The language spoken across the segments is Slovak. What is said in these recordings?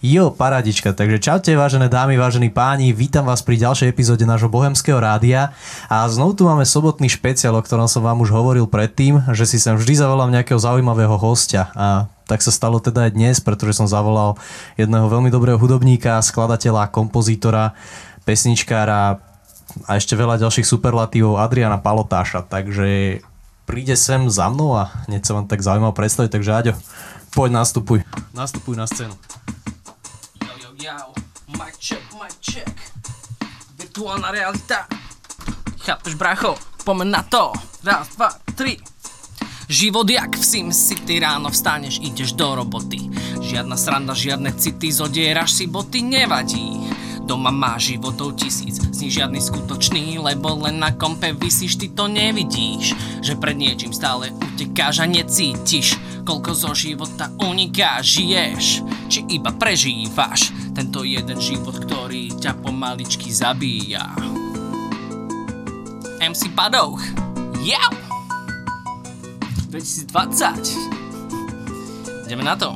Jo, paradička, takže čaute vážené dámy, vážení páni, vítam vás pri ďalšej epizóde nášho bohemského rádia a znovu tu máme sobotný špeciál, o ktorom som vám už hovoril predtým, že si sem vždy zavolám nejakého zaujímavého hostia a tak sa stalo teda aj dnes, pretože som zavolal jedného veľmi dobrého hudobníka, skladateľa, kompozítora, pesničkára a ešte veľa ďalších superlatívov Adriana Palotáša, takže príde sem za mnou a hneď sa vám tak zaujímavé predstaviť, takže Aďo, poď nastupuj. Nastupuj na scénu. Jau, mic check, mic check. Virtuálna realita. Chápeš, bracho? Poďme na to. Raz, dva, tri. Život jak v SimCity, ráno vstaneš, ideš do roboty. Žiadna sranda, žiadne city, zodieraš si boty, nevadí. Doma má životov tisíc, z nich žiadny skutočný, lebo len na kompe vysíš, ty to nevidíš. Že pred niečím stále utekáš a necítiš, koľko zo života unikáš, žiješ, či iba prežívaš tento jeden život, ktorý ťa pomaličky zabíja. MC Padouch, jau! 2020. Ideme na to.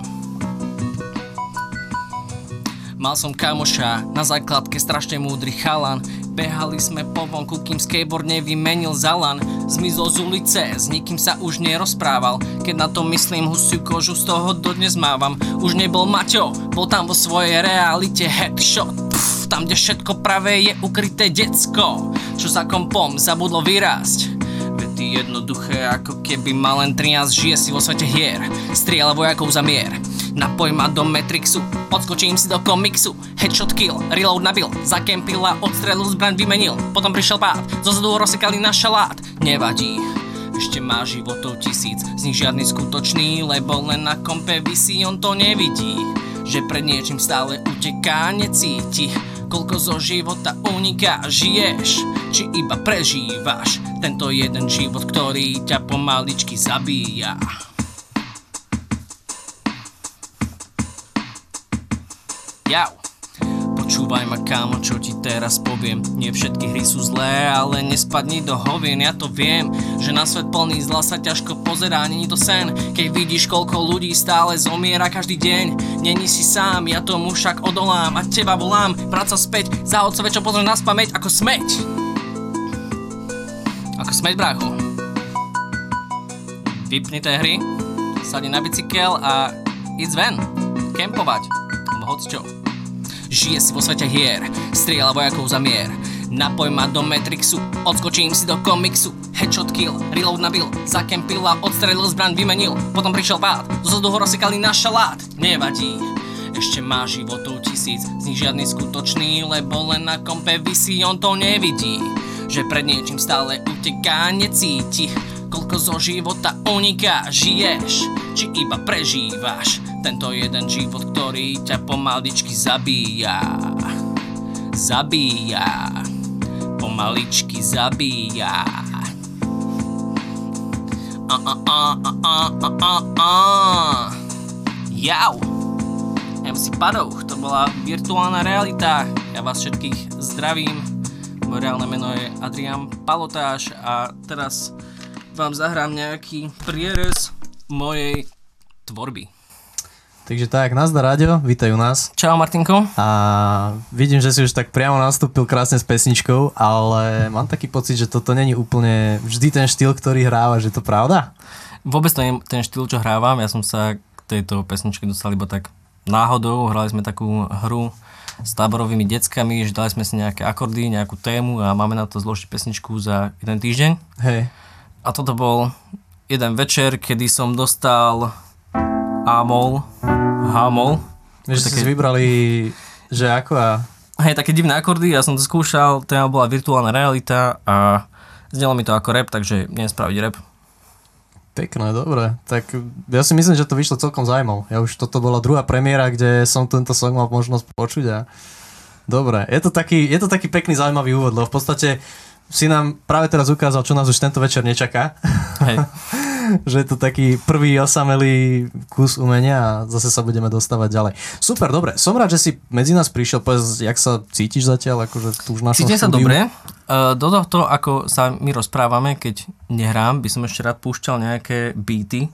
Mal som kamoša, na základke strašne múdry chalan. Behali sme po vonku, kým skateboard nevymenil zalan. Zmizol z ulice, s nikým sa už nerozprával. Keď na to myslím, husiu kožu z toho dodnes mávam. Už nebol Maťo, bol tam vo svojej realite. Headshot Pff, Tam, kde všetko pravé je ukryté decko. Čo za kompom zabudlo vyrásť Vety jednoduché, ako keby mal len 13 Žije si vo svete hier, strieľa vojakov za mier. Napoj ma do Matrixu, odskočím si do komiksu. Headshot kill, reload nabil, zakempil a odstrelil zbraň vymenil. Potom prišiel pád, zozadu rozsekali na šalát. Nevadí, ešte má životov tisíc Z nich žiadny skutočný, lebo len na kompe vysí, on to nevidí. Že pred niečím stále uteká, necíti Koľko zo života uniká, žiješ Či iba prežívaš Tento jeden život, ktorý ťa pomaličky zabíja Jau. Počúvaj ma kámo, čo ti teraz poviem. Nie všetky hry sú zlé, ale nespadni do hovien. Ja to viem, že na svet plný zla sa ťažko pozerá Není to sen, keď vidíš koľko ľudí stále zomiera každý deň Není si sám, ja tomu však odolám A teba volám, vráť späť Za otcove, čo pozrieš na spameť ako smeť. Ako smeť, brácho. Vypni tie hry, sadni na bicykel a ísť ven, kempovať, alebo hoď čo. Žije si vo svete hier, strieľa vojakov za mier. Napoj ma do Matrixu, odskočím si do komiksu. Headshot kill, reload nabil, zakempil a odstrelil zbraň vymenil. Potom prišiel pád, dozadu ho rozsekali na šalát. Nevadí, ešte má životov tisíc, z nich žiadny skutočný Lebo len na kompe vysí, on to nevidí Že pred niečím stále uteká, necíti Koľko zo života uniká, žiješ Či iba prežívaš Tento jeden život, ktorý ťa pomaličky zabíja. Zabíja. Pomaličky zabíja. A a a a a a a Jau. MC Padouch, to bola virtuálna realita. Ja vás všetkých zdravím. Moje reálne meno je Adrian Palotáš a teraz vám zahrám nejaký prierez mojej tvorby. Takže tak, nazdar Raďo, vítajú nás. Čau Martinko. A vidím, že si už tak priamo nastúpil krásne s pesničkou, ale mám taký pocit, že toto není úplne vždy ten štýl, ktorý hráva, že to pravda? Vôbec to nie je ten štýl, čo hrávam. Ja som sa k tejto pesničke dostal iba tak náhodou. Hrali sme takú hru s táborovými deckami, že dali sme si nejaké akordy, nejakú tému a máme na to zložiť pesničku za jeden týždeň. Hej. A toto bol jeden večer, kedy som dostal A-mol, H-mol. Že ste si vybrali, že ako a... Hej, také divné akordy, ja som to skúšal, téma bola virtuálna realita a znelo mi to ako rap, takže neviem spraviť rap. Pekné, dobre. Tak ja si myslím, že to vyšlo celkom zaujímavé. Ja už toto bola druhá premiéra, kde som tento song mal možnosť počuť a... Dobre, je to taký, je to taký pekný zaujímavý úvod, lebo v podstate si nám práve teraz ukázal, čo nás už tento večer nečaká. Hej. že je to taký prvý osamelý kus umenia a zase sa budeme dostávať ďalej. Super, dobre. Som rád, že si medzi nás prišiel. Povedz, jak sa cítiš zatiaľ? Akože tu už Cítim sa dobre. Uh, do tohto, ako sa my rozprávame, keď nehrám, by som ešte rád púšťal nejaké beaty.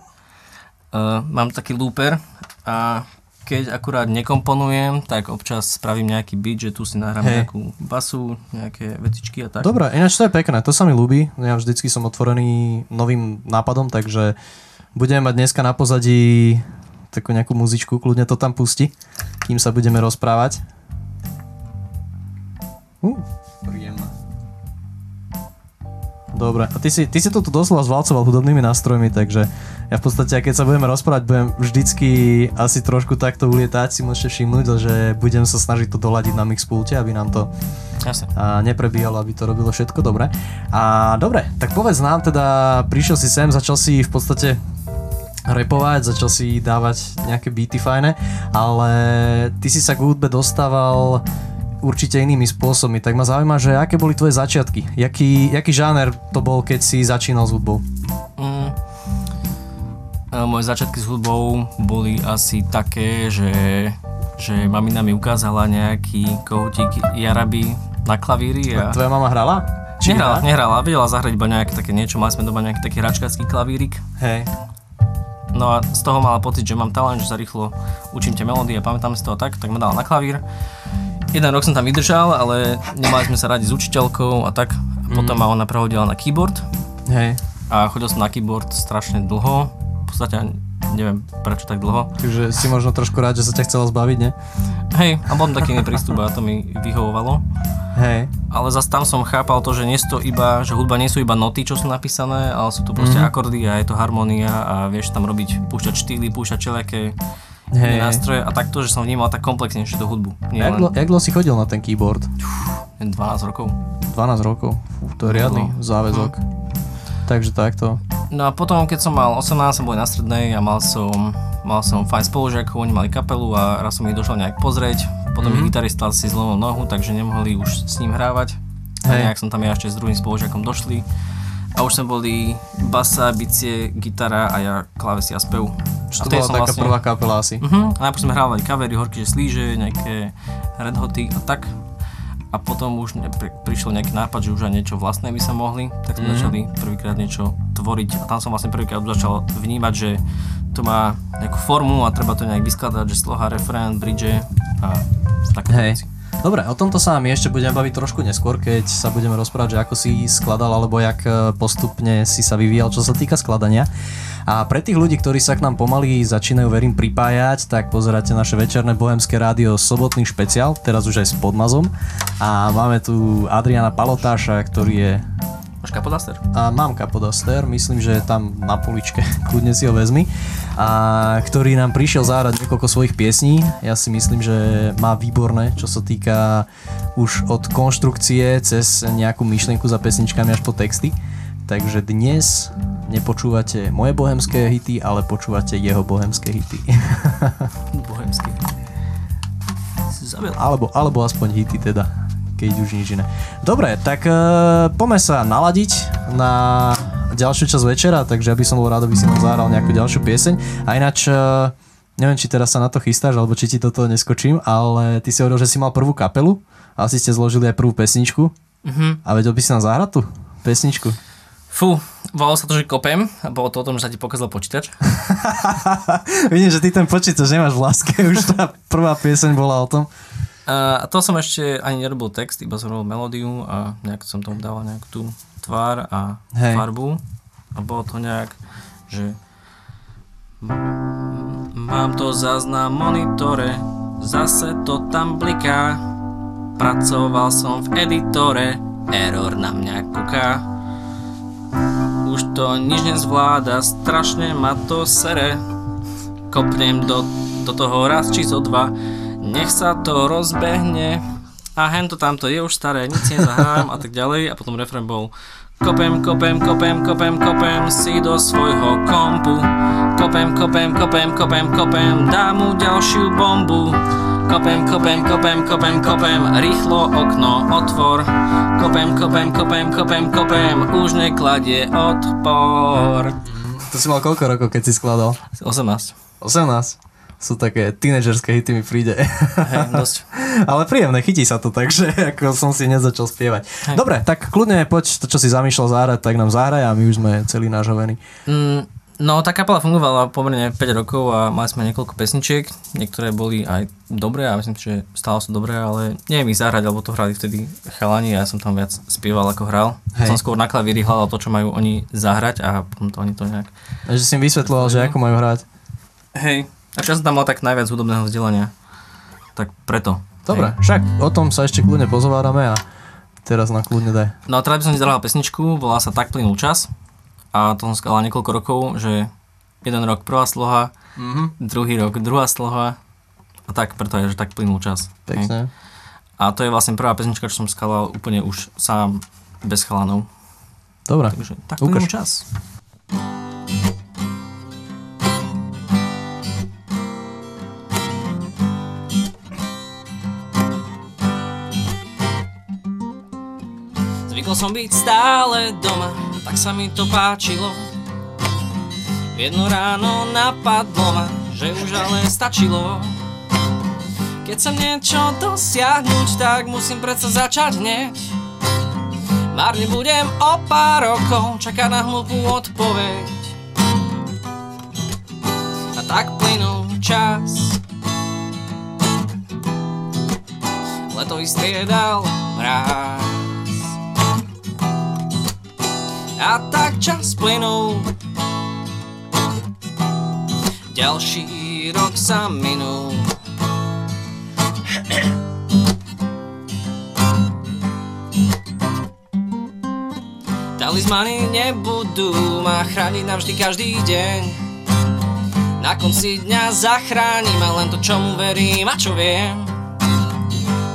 Uh, mám taký looper a keď akurát nekomponujem, tak občas spravím nejaký beat, že tu si nahrám Hej. nejakú basu, nejaké vecičky a tak. Dobre, ináč to je pekné, to sa mi ľúbi. Ja vždycky som otvorený novým nápadom, takže budeme mať dneska na pozadí takú nejakú muzičku, kľudne to tam pusti, kým sa budeme rozprávať. Uh, príjemná. Dobre, a ty si, ty si to tu doslova zvalcoval hudobnými nástrojmi, takže ja v podstate, keď sa budeme rozprávať, budem vždycky asi trošku takto ulietať, si môžete všimnúť, že budem sa snažiť to doladiť na mixpulte, aby nám to Jasne. a neprebíjalo, aby to robilo všetko dobre. A dobre, tak povedz nám teda, prišiel si sem, začal si v podstate repovať, začal si dávať nejaké beaty fajné, ale ty si sa k hudbe dostával určite inými spôsobmi, tak ma zaujíma, že aké boli tvoje začiatky? Jaký, jaký žáner to bol, keď si začínal s hudbou? Mm. E, Moje začiatky s hudbou boli asi také, že, že mamina mi ukázala nejaký koutík Jaraby na klavíri a Tvoja mama hrala? Či nehrala, nehrala, vedela zahrať iba nejaké také niečo, mali sme doma nejaký taký hračkársky klavírik. Hej. No a z toho mala pocit, že mám talent, že sa rýchlo učím tie melódie a pamätám si to tak, tak ma dala na klavír. Jeden rok som tam vydržal, ale nemali sme sa radi s učiteľkou a tak. A potom ma ona prehodila na keyboard Hej. a chodil som na keyboard strašne dlho. V podstate neviem prečo tak dlho. Takže si možno trošku rád, že sa ťa chcela zbaviť, ne? Hej, a bol taký iný prístup a to mi vyhovovalo. Hej. Ale zase tam som chápal to, že nie to iba, že hudba nie sú iba noty, čo sú napísané, ale sú to proste mm-hmm. akordy a je to harmonia a vieš tam robiť, púšťať štýly, púšťať čeleké Hej. nástroje a takto, že som vnímal tak komplexnejšie tú hudbu. Nie Jak, len jak dlho si chodil na ten keyboard? 12 rokov. 12 rokov. Fú, to je riadny No. záväzok. Takže takto. No a potom, keď som mal 18, som bol na strednej a mal som, mal som fajn spolužiakov, oni mali kapelu a raz som ich došiel nejak pozrieť. Potom mm-hmm. ich gitarista si zlomil nohu, takže nemohli už s ním hrávať. A Hej. nejak som tam ja ešte s druhým spolužiakom došli. A už sme boli basa, bicie, gitara a ja klávesy a spev. Čo a to bola taká prvá kapela asi. Uh-huh. A najprv sme hrávali kavery, horky, že slíže, nejaké red hoty a tak. A potom už ne, pri, prišiel nejaký nápad, že už aj niečo vlastné by sa mohli, tak sme Mhm. začali prvýkrát niečo tvoriť. A tam som vlastne prvýkrát začal vnímať, že to má nejakú formu a treba to nejak vyskladať, že sloha, refrén, bridge a také Hej. veci. Dobre, o tomto sa my ešte budeme baviť trošku neskôr, keď sa budeme rozprávať, že ako si skladal, alebo jak e, postupne si sa vyvíjal, čo sa týka skladania. A pre tých ľudí, ktorí sa k nám pomaly začínajú, verím, pripájať, tak pozeráte naše večerné bohemské rádio Sobotný špeciál, teraz už aj s podmazom. A máme tu Adriana Palotáša, ktorý je Máš kapodaster? a mám kapodaster, myslím, že je tam na poličke, kľudne si ho vezmi, a ktorý nám prišiel zahrať niekoľko svojich piesní. Ja si myslím, že má výborné, čo sa týka už od konštrukcie cez nejakú myšlienku za pesničkami až po texty. Takže dnes nepočúvate moje bohemské hity, ale počúvate jeho bohemské hity. Bohemský. Si zabil. alebo, alebo aspoň hity teda, keď už nič iné. Dobre, tak e, poďme sa naladiť na ďalšiu časť večera, takže aby som bol rád, aby si nám zahral nejakú ďalšiu pieseň. A ináč, e, neviem, či teraz sa na to chystáš, alebo či ti toto neskočím, ale ty si hovoril, že si mal prvú kapelu, a asi ste zložili aj prvú pesničku. Mhm. A vedel by si nám zahrať tú pesničku? Fú, volalo sa to, že kopem a bolo to o tom, že sa ti pokazil počítač. Vidím, že ty ten počítač nemáš v láske, už tá prvá pieseň bola o tom. A to som ešte ani nerobil text, iba som robil melódiu a nejak som tomu dával nejakú tú tvár a Hej. farbu. A bolo to nejak, že Mám to zás na monitore, zase to tam bliká. Pracoval som v editore, error na mňa kuká. Už to nič nezvláda, strašne ma to sere. Kopnem do, do toho raz či zo dva, nech sa to rozbehne. A hento tamto je už staré, nic nezahrám a tak ďalej. A potom refrén bol Kopem, kopem, kopem, kopem, kopem si do svojho kompu. Kopem, kopem, kopem, kopem, kopem, dám mu ďalšiu bombu. Kopem, kopem, kopem, kopem, kopem, rýchlo okno otvor. Kopem, kopem, kopem, kopem, kopem, už nekladie odpor. To si mal koľko rokov, keď si skladal? 18. 18. Sú také tínedžerské hity mi príde. Hej, dosť. Ale príjemné, chytí sa to, takže ako som si nezačal spievať. Hej. Dobre, tak kľudne poď to, čo si zamýšľal zahrať, tak nám zahraj a my už sme celý nažavení. Mm, No, tá kapela fungovala pomerne 5 rokov a mali sme niekoľko pesničiek. Niektoré boli aj dobré a myslím, že stále sú dobré, ale neviem ich zahrať, alebo to hrali vtedy chalani a ja som tam viac spieval ako hral. Hej. Som skôr na klavíri hľadal to, čo majú oni zahrať a potom to oni to nejak... A že si im vysvetloval, že ako majú hrať. Hej. A ja som tam mal tak najviac hudobného vzdelania. Tak preto. Dobre, však o tom sa ešte kľudne pozovárame a teraz nám kľudne daj. No a teraz by som ti zahral pesničku, volá sa Tak plynul čas. A to som skala niekoľko rokov, že jeden rok prvá sloha, Mhm. druhý rok druhá sloha a tak preto je, že tak plynul čas. Hej. Pekne. A to je vlastne prvá pesnička, čo som skalal úplne už sám, bez chalanov. Dobre. Takže tak Ukáž. čas. Zvykol som byť stále doma, tak sa mi to páčilo. Jedno ráno napadlo ma, že už ale stačilo. Keď chcem niečo dosiahnuť, tak musím predsa začať hneď. Márne budem o pár rokov čakať na hlúpú odpoveď. A tak plynul čas. Leto vystriedal mráz. A tak čas plynul. Ďalší rok sa minul. Talizmany nebudú ma chrániť navždy každý deň Na konci dňa zachránim len to čomu verím a čo viem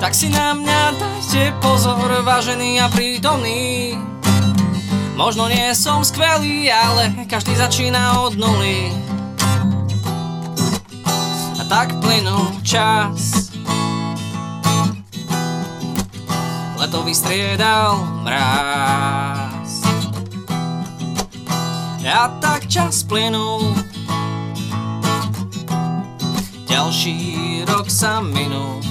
Tak si na mňa dajte pozor, vážený a prítomný Možno nie som skvelý, ale každý začína od nuly. A tak plynul čas. Leto vystriedal mráz A tak čas plynul. Ďalší rok sa minul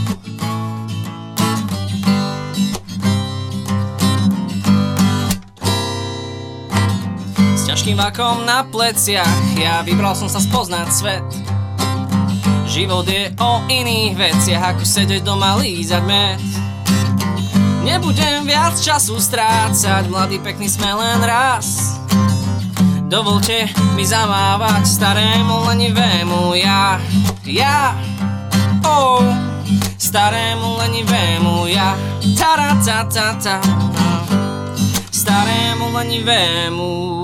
ťažkým vakom na pleciach. Ja vybral som sa spoznať svet. Život je o iných veciach Ako sedieť doma lízať med. Nebudem viac času strácať Mladý pekný sme len raz. Dovolte mi zamávať starému lenivému ja. Ja. Oh, Starému lenivému ja. Ta ta ta ta. Starému lenivému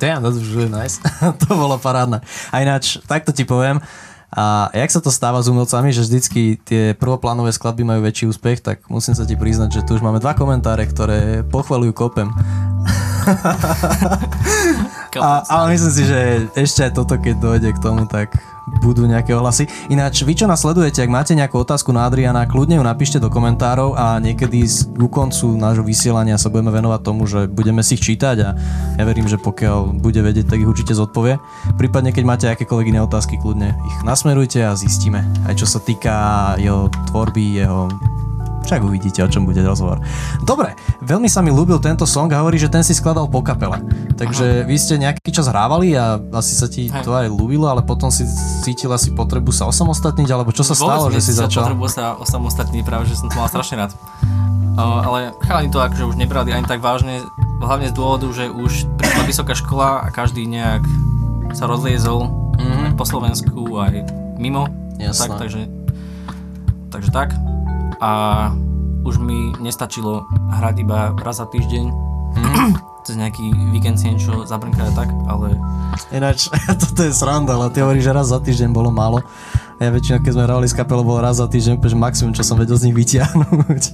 Damn, that was really nice. to bolo parádne. A ináč, takto ti poviem, a jak sa to stáva s umelcami, že vždycky tie prvoplánové skladby majú väčší úspech, tak musím sa ti priznať, že tu už máme dva komentáre, ktoré pochvalujú kopem. A, ale myslím si, že ešte aj toto, keď dojde k tomu, tak budú nejaké ohlasy. Ináč, vy čo nás sledujete, ak máte nejakú otázku na Adriana, kľudne ju napíšte do komentárov a niekedy ku koncu nášho vysielania sa budeme venovať tomu, že budeme si ich čítať a ja verím, že pokiaľ bude vedieť, tak ich určite zodpovie. Prípadne, keď máte akékoľvek iné otázky, kľudne ich nasmerujte a zistíme. Aj čo sa týka jeho tvorby, jeho však uvidíte, o čom bude rozhovor. Dobre, veľmi sa mi ľúbil tento song a hovorí, že ten si skladal po kapele. Takže vy ste nejaký čas hrávali a asi sa ti Hej. to aj ľúbilo, ale potom si cítila si potrebu sa osamostatniť, alebo čo sa stalo, Vôbec že si začal? potrebu sa osamostatniť, práve že som to mal strašne rád. O, ale chalani to akože už nebrali ani tak vážne, hlavne z dôvodu, že už prišla vysoká škola a každý nejak sa rozliezol Mhm. aj po Slovensku, aj mimo. Jasné. Tak, takže, takže tak. A už mi nestačilo hrať iba raz za týždeň. Mhm. Cez nejaký víkend si niečo zabrnkať a tak, ale Ináč, toto je sranda, ale ty hovoríš, že raz za týždeň bolo málo. Ja väčšinou, keď sme hrali s kapelou, bolo raz za týždeň, úplne že maximum, čo som vedel z nich vytiahnuť.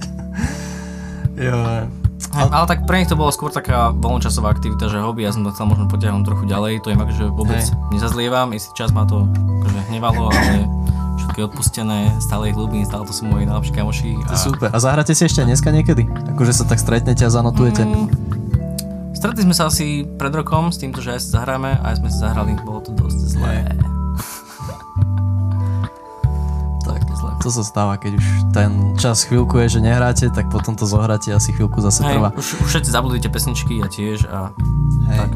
jo, Ale, ale tak pre nich to bolo skôr taká voľnočasová aktivita, že hobby, ja som to chcel možno potiahnuť trochu ďalej, to im akože vôbec Hej. nezazlievam, istý čas ma to akože hnevalo, ale všetky odpustené, stále ich ľúbim, stále to sú moji najlepší kamoši. to je super. A zahráte si ešte dneska niekedy? Akože sa tak stretnete a zanotujete? Mm, Stretli sme sa asi pred rokom s týmto, že aj si zahráme a aj sme si zahrali, bolo to dosť zlé. Tak, to to sa stáva, keď už ten čas chvíľku je, že nehráte, tak potom to zohráte asi chvíľku zase Hej, trvá. už, už všetci zabudli tie pesničky a tiež a Hej. tak.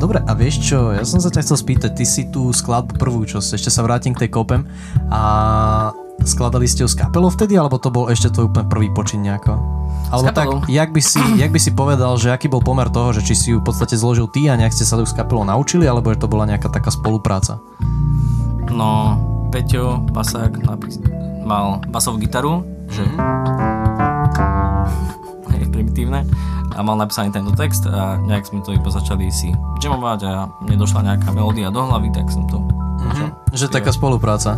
Dobre, a vieš čo, ja som sa ťa chcel spýtať, ty si tú skladbu prvú, čo ešte sa vrátim k tej kopem a skladali ste ju s kapelou vtedy, alebo to bol ešte tvoj úplne prvý počin nejako? Alebo tak, jak by, si, jak by si povedal, že aký bol pomer toho, že či si ju v podstate zložil ty a nejak ste sa ju s kapelou naučili, alebo že to bola nejaká taká spolupráca? No, Peťo, basák, mal basovú gitaru, že je primitívne a mal napísaný tento text a nejak sme to iba začali si jamovať a mne došla nejaká melódia do hlavy, tak som to začal. Že taká spolupráca.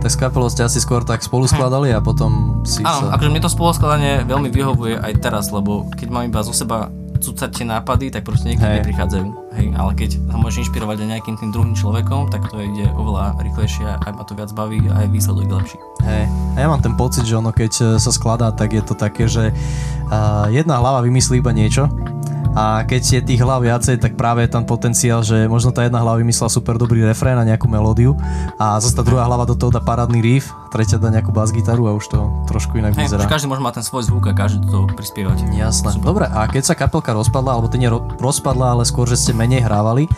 Tak s kapelou ste asi skôr tak spolu skladali a potom si Áno, sa... akože mne to spoluskladanie veľmi vyhovuje aj teraz, lebo keď mám iba zo seba cucať tie nápady, tak proste niekedy neprichádzajú. Hej, ale keď sa môžeš inšpirovať aj nejakým tým druhým človekom, tak to ide oveľa rýchlejšie, aj ma to viac baví a aj výsledok je lepší. Hej. A ja mám ten pocit, že ono keď e, sa skladá, tak je to také, že uh, jedna hlava vymyslí iba niečo a keď je tých hlav viacej, tak práve je tam potenciál, že možno tá jedna hlava vymyslela super dobrý refrén a nejakú melódiu a zase tá druhá hlava do toho dá parádny riff, tretia dá nejakú bas-gitaru a už to trošku inak Hej, vyzerá. každý môže mať ten svoj zvuk a každý toho prispievať. Jasné. Dobre, a keď sa kapelka rozpadla, alebo to nie ro- rozpadla, ale skôr, že ste menej hrávali,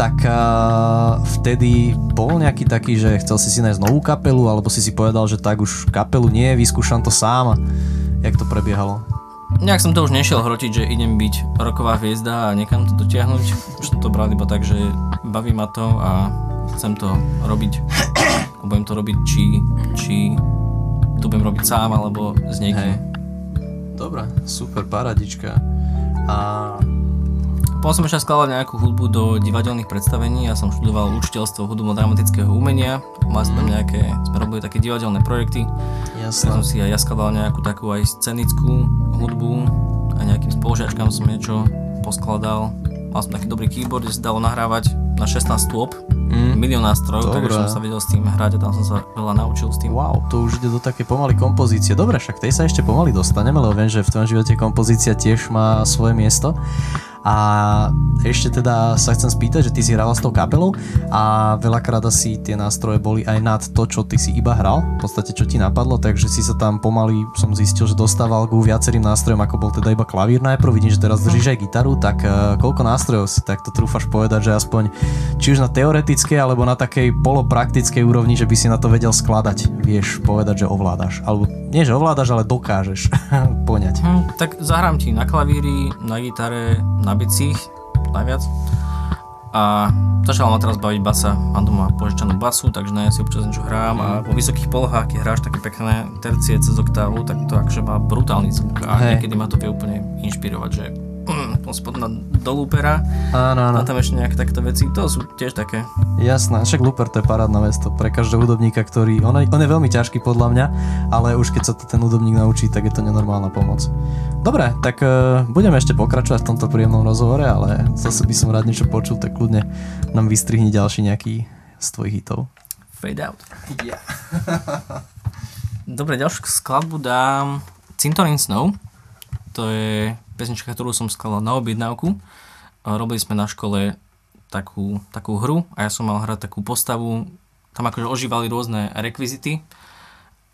tak uh, vtedy bol nejaký taký, že chcel si si nájsť novú kapelu, alebo si si povedal, že tak už kapelu nie, vyskúšam to sám. Jak to prebiehalo? Nejak som to už nešiel hrotiť, že idem byť roková hviezda a niekam to dotiahnuť. Už som to bral iba tak, že baví ma to a chcem to robiť. A budem to robiť, či, či to budem robiť sám alebo s niekým. Dobre, super, paradička. A Potom som ešte skladal nejakú hudbu do divadelných predstavení. Ja som študoval učiteľstvo hudobno-dramatického umenia. Mali sme nejaké, sme robili také divadelné projekty. Tak som jasné. si aj ja skladal nejakú takú aj scenickú hudbu a nejakým spolužiačkám som niečo poskladal. Mal som taký dobrý keyboard, kde sa dalo nahrávať na 16 stôp, Mm. milión nástrojov, takže som sa vedel s tým hrať a tam som sa veľa naučil s tým. Wow, to už ide do také pomaly kompozície. Dobre, však tej sa ešte pomaly dostaneme, lebo viem, že v tvojom živote kompozícia tiež má svoje miesto. A ešte teda sa chcem spýtať, že ty si hral s tou kapelou a veľakrát asi tie nástroje boli aj nad to, čo ty si iba hral, v podstate čo ti napadlo, takže si sa tam pomaly, som zistil, že dostával ku viacerým nástrojom, ako bol teda iba klavír najprv, vidím, že teraz držíš aj gitaru, tak uh, koľko nástrojov si takto trúfaš povedať, že aspoň či už na teoretickej alebo na takej polopraktickej úrovni, že by si na to vedel skladať, vieš povedať, že ovládaš, alebo nie, že ovládaš, ale dokážeš poňať. Hm, tak zahrám ti na klavíri, na gitare, na bicích, najviac. A začala ma teraz baviť basa. Mám doma požičanú basu, takže na si občas niečo hrám a vo vysokých polohách, keď hráš také pekné tercie cez oktávu, tak to akože má brutálny zvuk a Hej. niekedy ma to vie úplne inšpirovať, že mm, spod na, do loopera Áno, áno. a tam ešte nejaké takéto veci, to sú tiež také. Jasné, však looper to je parádna vec, to pre každého hudobníka, ktorý, on, je- on je veľmi ťažký podľa mňa, ale už keď sa to ten hudobník naučí, tak je to nenormálna pomoc. Dobre, tak uh, budeme ešte pokračovať v tomto príjemnom rozhovore, ale zase by som rád niečo počul, tak kľudne nám vystrihni ďalší nejaký z tvojich hitov. Fade out. Dobre, ďalšiu skladbu dám Cintorín Snow. To je pesnička, ktorú som skladal na objednávku. Robili sme na škole takú, takú hru a ja som mal hrať takú postavu. Tam akože ožívali rôzne rekvizity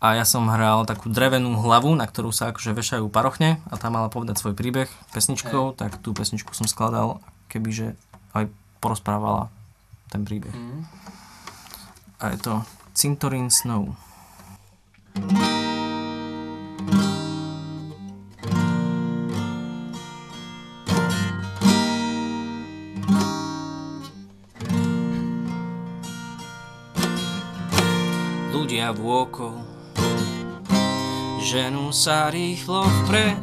a ja som hral takú drevenú hlavu, na ktorú sa akože vešajú parochne a tam mala povedať svoj príbeh pesničkou, tak tú pesničku som skladal, kebyže aj porozprávala ten príbeh. A je to Cintorín Snow. Ľudia vôkol ženú sa rýchlo vpred.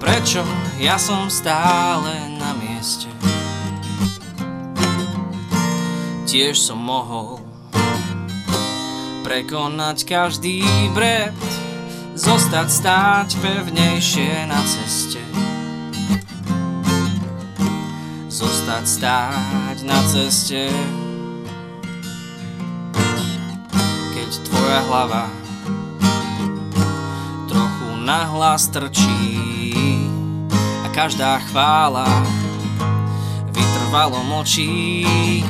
Prečo? Ja som stále na mieste. Tiež som mohol prekonať každý bred Zostať stáť pevnejšie na ceste. Zostať stáť na ceste Tvoja hlava trochu nahlas trčí A každá chvála vytrvalo mlčí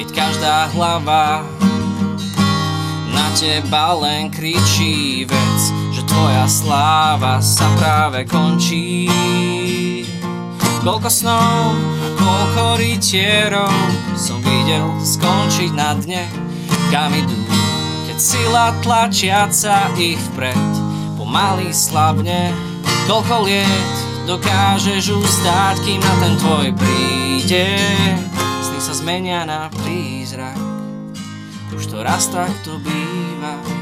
Keď každá hlava nad teba len kričí vec, že tvoja sláva sa práve končí. Koľko snov a koľko rytierov som videl skončiť na dne, kam idú, sila tlačiaca ich vpred pomaly slabne. Koľko liet dokážeš ustáť, kým na ten tvoj príde. Sny sa zmenia na prízrak, už to raz tak to býva.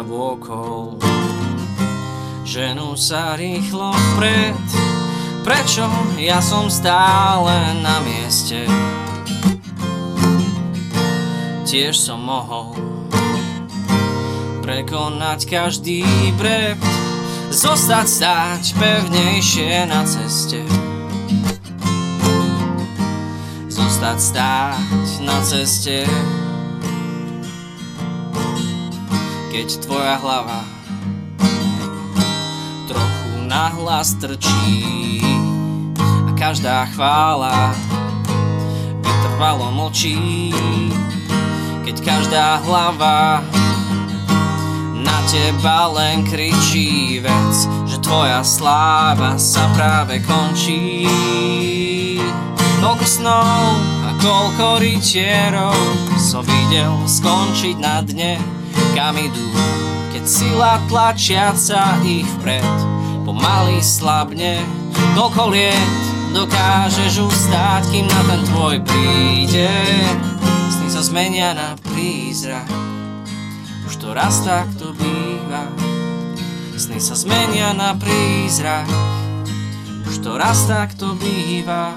Vôkol. Ženú sa rýchlo vpred. Prečo? Ja som stále na mieste. Tiež som mohol prekonať každý breh Zostať stať pevnejšie na ceste. Zostať stáť na ceste Keď tvoja hlava nahlas trčí. A každá chvála vytrvalo mlčí, keď každá hlava na teba len kričí. Vec, že tvoja sláva sa práve končí. Koľko snov a koľko rytierov som videl skončiť na dne, kam idú, keď sila tlačiaca ich vpred. Pomaly slabne Koľko liet dokážeš ustáť, kým na ten tvoj príde. Sny sa zmenia na prízrak. Už to raz tak to býva Sny sa zmenia na prízrak. Už to raz tak to býva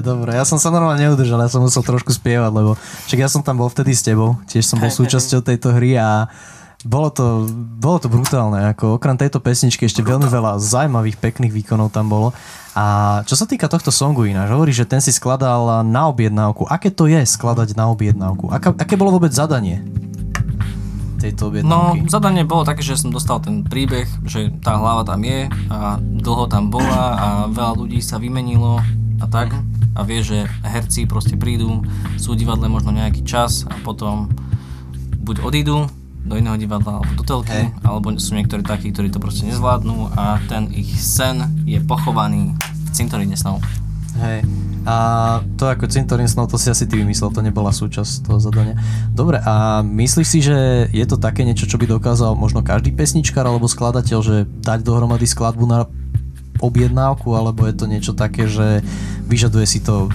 dobre. Ja som sa normálne neudržal, ja som musel trošku spievať, lebo však ja som tam bol vtedy s tebou, tiež som bol súčasťou tejto hry a bolo to, bolo to brutálne, ako okrem tejto pesničky ešte veľmi veľa zaujímavých, pekných výkonov tam bolo. A čo sa týka tohto songu ináč, hovorí, že ten si skladal na objednávku. Aké to je skladať na objednávku? Aká, aké bolo vôbec zadanie? tejto objednávky? No, zadanie bolo také, že som dostal ten príbeh, že tá hlava tam je a dlho tam bola a veľa ľudí sa vymenilo a tak. Mm-hmm a vie, že herci proste prídu, sú v divadle možno nejaký čas a potom buď odídu do iného divadla alebo do telky, hey. alebo sú niektorí takí, ktorí to proste nezvládnu a ten ich sen je pochovaný v cintoríne snov. Hej. A to ako cintorín snov, to si asi ty vymyslel, to nebola súčasť toho zadania. Dobre, a myslíš si, že je to také niečo, čo by dokázal možno každý pesničkár alebo skladateľ, že dať dohromady skladbu na objednávku, alebo je to niečo také, že vyžaduje si to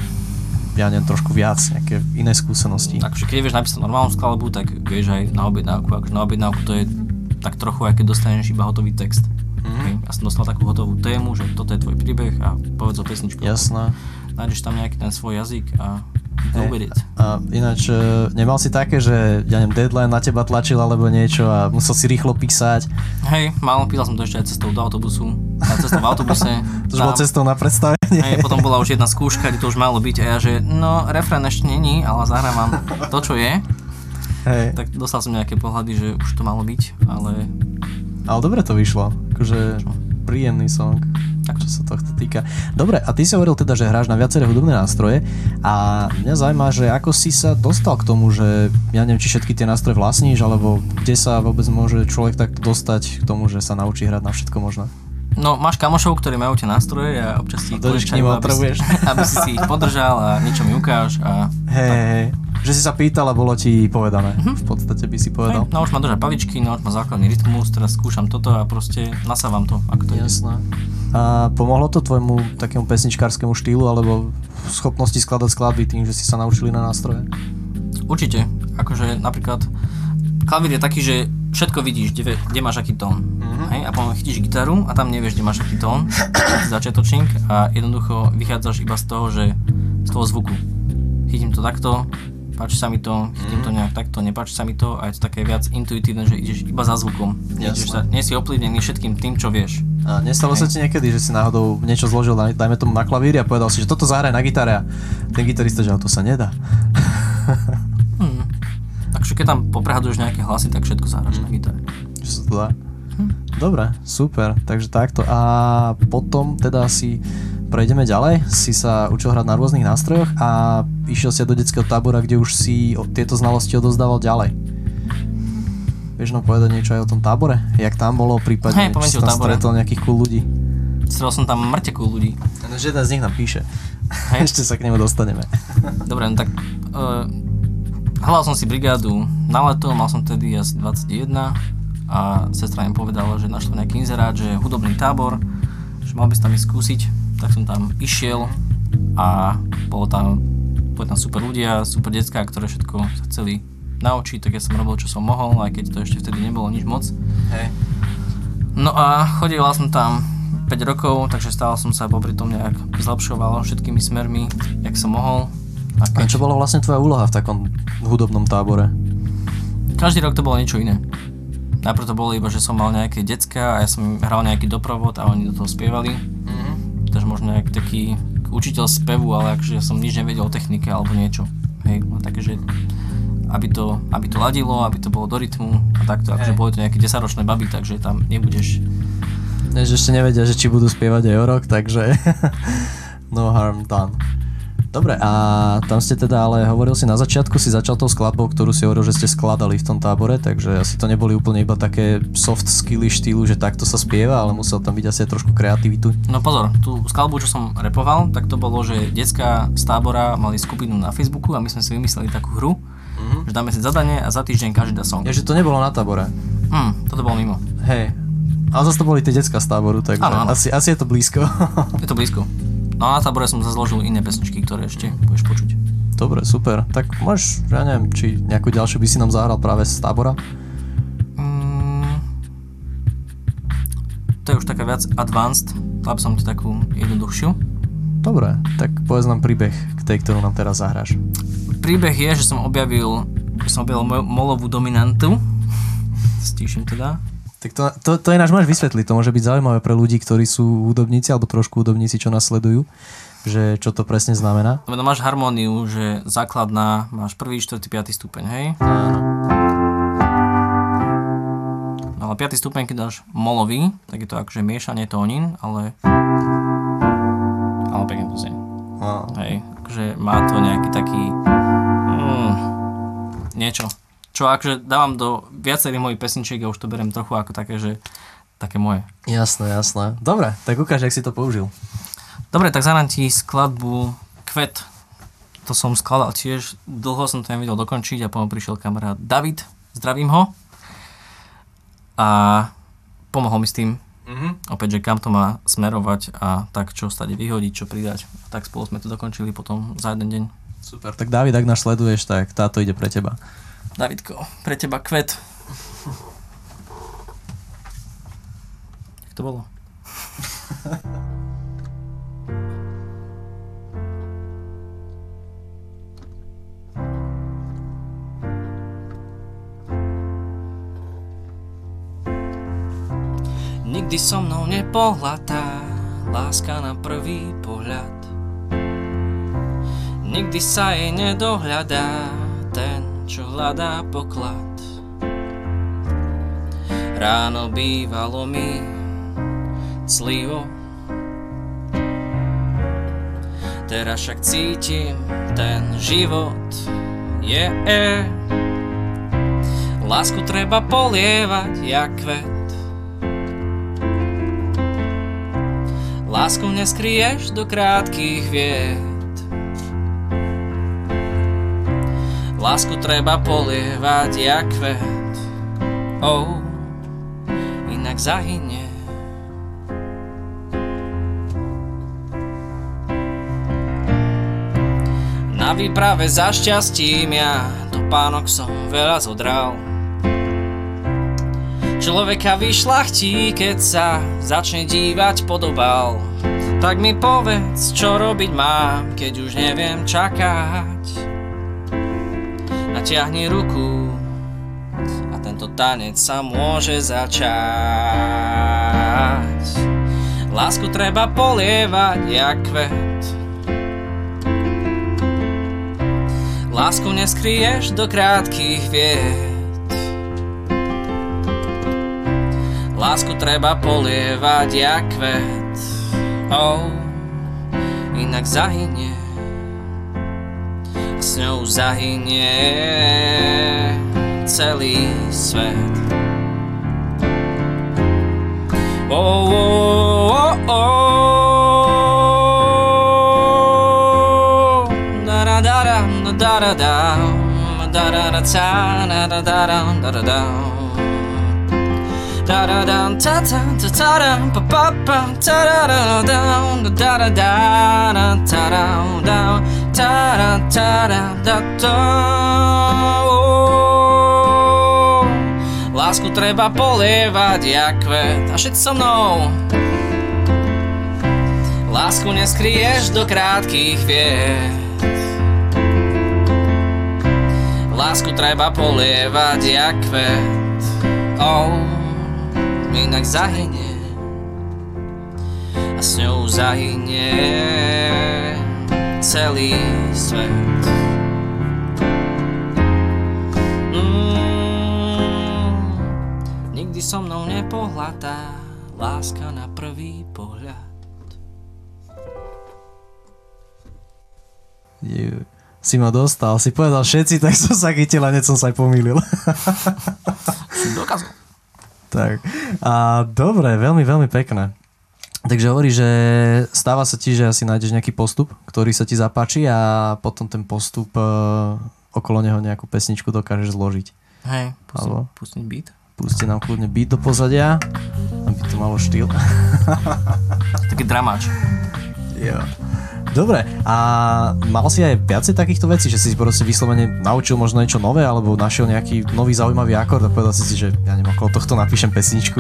ja neviem, trošku viac, nejaké iné skúsenosti. Takže keď vieš napísať normálnu skladbu, tak vieš aj na objednávku. Akože na objednávku to je tak trochu, aj keď dostaneš iba hotový text. Mm-hmm. Ja som dostal takú hotovú tému, že toto je tvoj príbeh a povedz o pesničku. Jasné. Nájdeš tam nejaký ten svoj jazyk a Go with it. A ináč, e, nemal si také, že ja neviem, deadline na teba tlačil alebo niečo a musel si rýchlo písať? Hej, mal, písal som to ešte aj cestou do autobusu. A cestou v autobuse. to už bolo cestou na predstavenie. Hej, potom bola už jedna skúška, kde to už malo byť a ja, že no, refrén ešte není, ale zahrávam to, čo je. Hej. Tak dostal som nejaké pohľady, že už to malo byť, ale... Ale dobre to vyšlo. Akože príjemný song čo sa tohto týka. Dobre, a ty si hovoril teda, že hráš na viaceré hudobné nástroje a mňa zaujíma, že ako si sa dostal k tomu, že ja neviem, či všetky tie nástroje vlastníš, alebo kde sa vôbec môže človek takto dostať k tomu, že sa naučí hrať na všetko možné. No, máš kamošov, ktorí majú tie nástroje a občas ti ich požičajú, aby, aby si si ich podržal a niečo mi ukáž. A hej, že si sa pýtal a bolo ti povedané. Uh-huh. V podstate by si povedal. Hej, no už ma držať pavičky, no už má základný rytmus, teraz skúšam toto a proste nasávam to, ako to Jasné. Ide. A pomohlo to tvojmu takému pesničkárskému štýlu alebo schopnosti skladať skladby tým, že si sa naučili na nástroje? Určite. Akože napríklad klavír je taký, že všetko vidíš, kde, kde máš aký tón. Uh-huh. Hej? A potom chytíš gitaru a tam nevieš, kde máš aký tón, začiatočník a jednoducho vychádzaš iba z toho, že z toho zvuku chytím to takto, páči sa mi to, chytím to nejak takto, nepáči sa mi to a je to také viac intuitívne, že ideš iba za zvukom. Ideš sa, nie si ovplyvnený všetkým tým, čo vieš. A nestalo sa ti niekedy, že si náhodou niečo zložil, daj- dajme tomu na klavíri a povedal si, že toto zahraj na gitare a ten gitarista, že to sa nedá. Hmm. Takže keď tam poprehaduješ nejaké hlasy, tak všetko zahráš na gitare. Že sa to dá. Dobre, super, takže takto. A potom teda si prejdeme ďalej. Si sa učil hrať na rôznych nástrojoch a išiel si do detského tábora, kde už si tieto znalosti odozdával ďalej. Vieš nám povedať niečo aj o tom tábore? Jak tam bolo, prípadne, Hej, či si tam tábore. stretol nejakých cool ľudí? Stretol som tam mŕtekú ľudí. No, že jeden z nich nám píše. Hej. Ešte sa k nemu dostaneme. Dobre, no tak uh, hľadal som si brigádu na leto, mal som tedy asi 21 a sestra mi povedala, že našla nejaký inzerát, že hudobný tábor, že mal by si tam ísť skúsiť, tak som tam išiel a bolo tam, boli tam super ľudia, super decká, ktoré všetko sa chceli naučiť, tak ja som robil, čo som mohol, aj keď to ešte vtedy nebolo nič moc. Hej. No a chodil som tam 5 rokov, takže stále som sa popri tom nejak zlepšoval všetkými smermi, jak som mohol. A A čo bola vlastne tvoja úloha v takom hudobnom tábore? Každý rok to bolo niečo iné. Najprv to bolo iba, že som mal nejaké decka a ja som hral nejaký doprovod a oni do toho spievali. Mm-hmm. Takže možno nejaký taký učiteľ spevu, ale akože som nič nevedel o technike alebo niečo. Hej, a také, že aby to, aby to ladilo, aby to bolo do rytmu a takto, akože boli to nejaké 10-ročné baby, takže tam nebudeš Než ešte nevedia, že či budú spievať aj o rok, takže no harm done. Dobre, a tam ste teda, ale hovoril si na začiatku, si začal tou skladbou, ktorú si hovoril, že ste skladali v tom tábore, takže asi to neboli úplne iba také soft skilly štýlu, že takto sa spieva, ale musel tam byť asi aj trošku kreativitu. No pozor, tú skladbu, čo som repoval, tak to bolo, že decka z tábora mali skupinu na Facebooku a my sme si vymysleli takú hru, mm-hmm. že dáme si zadanie a za týždeň každý dá song. Ja, že to nebolo na tábore. Hm, toto bolo mimo. Hej. Ale zase to boli tie decka z táboru, takže Áno, áno. Asi, asi je to blízko. Je to blízko. No a na tábore som sa zložil iné pesničky, ktoré ešte budeš počuť. Dobre, super. Tak môžeš, ja neviem, či nejakú ďalšiu by si nám zahral práve z tábora? Mm, to je už taká viac advanced, dal by som ti takú jednoduchšiu. Dobre, tak povedz nám príbeh k tej, ktorú nám teraz zahráš. Príbeh je, že som objavil, že som objavil molovú dominantu. Stíšim teda. Tak to, to, to ináč máš vysvetliť, to môže byť zaujímavé pre ľudí, ktorí sú hudobníci alebo trošku hudobníci, čo nás sledujú, že čo to presne znamená. No máš harmóniu, že základná, máš prvý, štvrtý, piatý stupeň, hej? Áno. No ale piatý stupeň, keď dáš molový, tak je to akože miešanie tónin, ale... Ale pekne to znie. Hej, akože má to nejaký taký... Mm, niečo. Čo akože dávam do viacerých mojich pesničiek a už to beriem trochu ako také, že také moje. Jasné, jasné. Dobre, tak ukáž, jak si to použil. Dobre, tak zahrám ti skladbu Kvet. To som skladal tiež, dlho som to nevedel dokončiť a potom prišiel kamarát David, zdravím ho. A pomohol mi s tým, Mhm. opäť, že kam to má smerovať a tak čo stade vyhodiť, čo pridať. A tak spolu sme to dokončili potom za jeden deň. Super, tak David, ak nás sleduješ, tak táto ide pre teba. Davidko, pre teba kvet. Jak to bolo? Nikdy so mnou nepohla tá láska na prvý pohľad. Nikdy sa jej nedohľadá ten, čo hľadá poklad. Ráno bývalo mi clivo, teraz však cítim ten život je. Lásku treba polievať jak kvet. Lásku neskryješ do krátkých vied. Lásku treba polievať jak kvet. Oh, inak zahynie. Na výprave za šťastím ja do pánok som veľa zodral. Človeka vyšlachtí, keď sa začne dívať pod obal. Tak mi povedz, čo robiť mám, keď už neviem čakať. Natiahni ruku a tento tanec sa môže začať. Lásku treba polievať jak kvet. Lásku neskryješ do krátkých viet. Lásku treba polievať jak kvet. Oh, inak zahynie. S ňou zahynie celý svet. Oh, oh, oh, oh. Da da da da da da da da da da da da da da da da da da da ta ta ta ta da pa pa pa ta da da da da da da da da da da ta da ta da da da Oh, Lásku treba polievať jak kvet A všetci so mnou. Lásku neskryješ do krátkých viet Lásku treba polievať jak kvet. Oh, Inak zahynie. A s ňou zahynie Celý svet mm, Nikdy so mnou nepohľadá Láska na prvý pohľad Ju. Si ma dostal, si povedal všetci, tak som sa chytil a som sa aj pomýlil. Dokázal. tak. A dobre, veľmi, veľmi pekné. Takže hovorí, že stáva sa ti, že asi nájdeš nejaký postup, ktorý sa ti zapáči a potom ten postup e, okolo neho nejakú pesničku dokážeš zložiť. Hej, Alebo? pustím, pustím beat. Pusti nám kľudne beat do pozadia, aby to malo štýl. Taký dramáč. Jo. Dobre, a mal si aj viacej takýchto vecí, že si proste vyslovene naučil možno niečo nové, alebo našiel nejaký nový zaujímavý akord a povedal si si, že ja neviem, okolo tohto napíšem pesničku.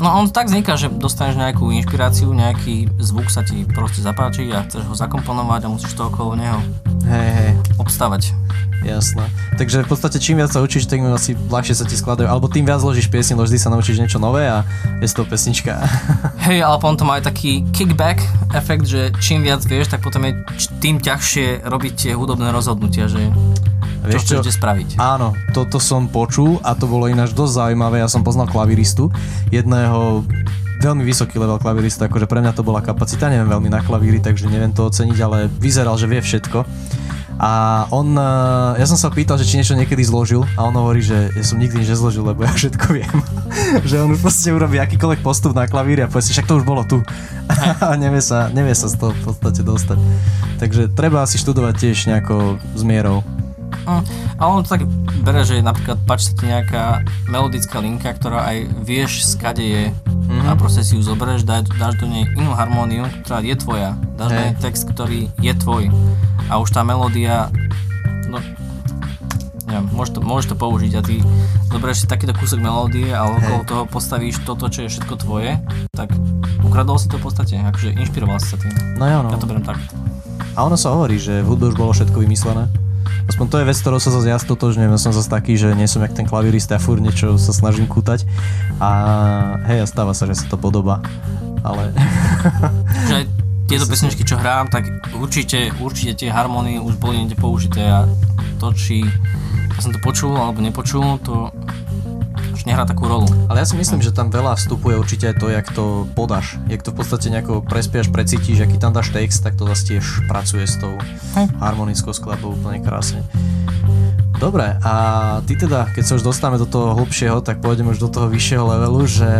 No on tak vzniká, že dostaneš nejakú inšpiráciu, nejaký zvuk sa ti proste zapáči a chceš ho zakomponovať a musíš to okolo neho Hej, hej, obstavať. jasné. Takže v podstate čím viac sa učíš, tým asi ľahšie sa ti skladajú, alebo tým viac ložíš piesne, vždy sa naučíš niečo nové a je z toho pesnička. Hej, ale potom to má aj taký kickback efekt, že čím viac vieš, tak potom je tým ťažšie robiť tie hudobné rozhodnutia, že Vieš čo? chceš spraviť. Áno, toto som počul a to bolo ináč dosť zaujímavé. Ja som poznal klaviristu, jedného veľmi vysoký level klavirista, akože pre mňa to bola kapacita, neviem veľmi na klavíri, takže neviem to oceniť, ale vyzeral, že vie všetko. A on, eh, ja som sa pýtal, že či niečo niekedy zložil a on hovorí, že ja som nikdy nič nezložil, lebo ja všetko viem. že on už proste urobí akýkoľvek postup na klavíri a povie si, však to už bolo tu. a nevie sa, nevie sa z toho v podstate dostať. Takže treba asi študovať tiež nejako s mierou. Mm, a on tak bere, že napríklad páči sa ti nejaká melodická linka, ktorá aj vieš, skade je Mhm. a proste si ju zoberieš, dáš, dáš do nej inú harmóniu, ktorá je tvoja. Dáš do Hej. nej text, ktorý je tvoj. A už tá melódia, no, neviem, môžeš to, môžeš to použiť a ty zoberieš si takýto kúsok melódie a okolo Hej. toho postavíš toto, čo je všetko tvoje, tak ukradol si to v podstate, akože inšpiroval si sa tým. No jo, no. Ja to beriem tak. A ono sa hovorí, že v hudbe už bolo všetko vymyslené. Aspoň to je vec, ktorou sa zase ja stotožňujem. Ja som zase taký, že nie som jak ten klavirista a furt niečo sa snažím kútať. A hej, a stáva sa, že sa to podobá. Ale... že tieto pesničky, čo hrám, tak určite, určite tie harmónie už boli niekde použité a to, či ja som to počul alebo nepočul, to už nehrá takú rolu. Ale ja si myslím, že tam veľa vstupuje určite aj to, jak to podáš. Jak to v podstate nejako prespiaš, precítiš, aký tam dáš text, tak to zase tiež pracuje s tou Hej. harmonickou skladbou úplne krásne. Dobre, a ty teda, keď sa už dostávame do toho hlbšieho, tak pôjdeme už do toho vyššieho levelu, že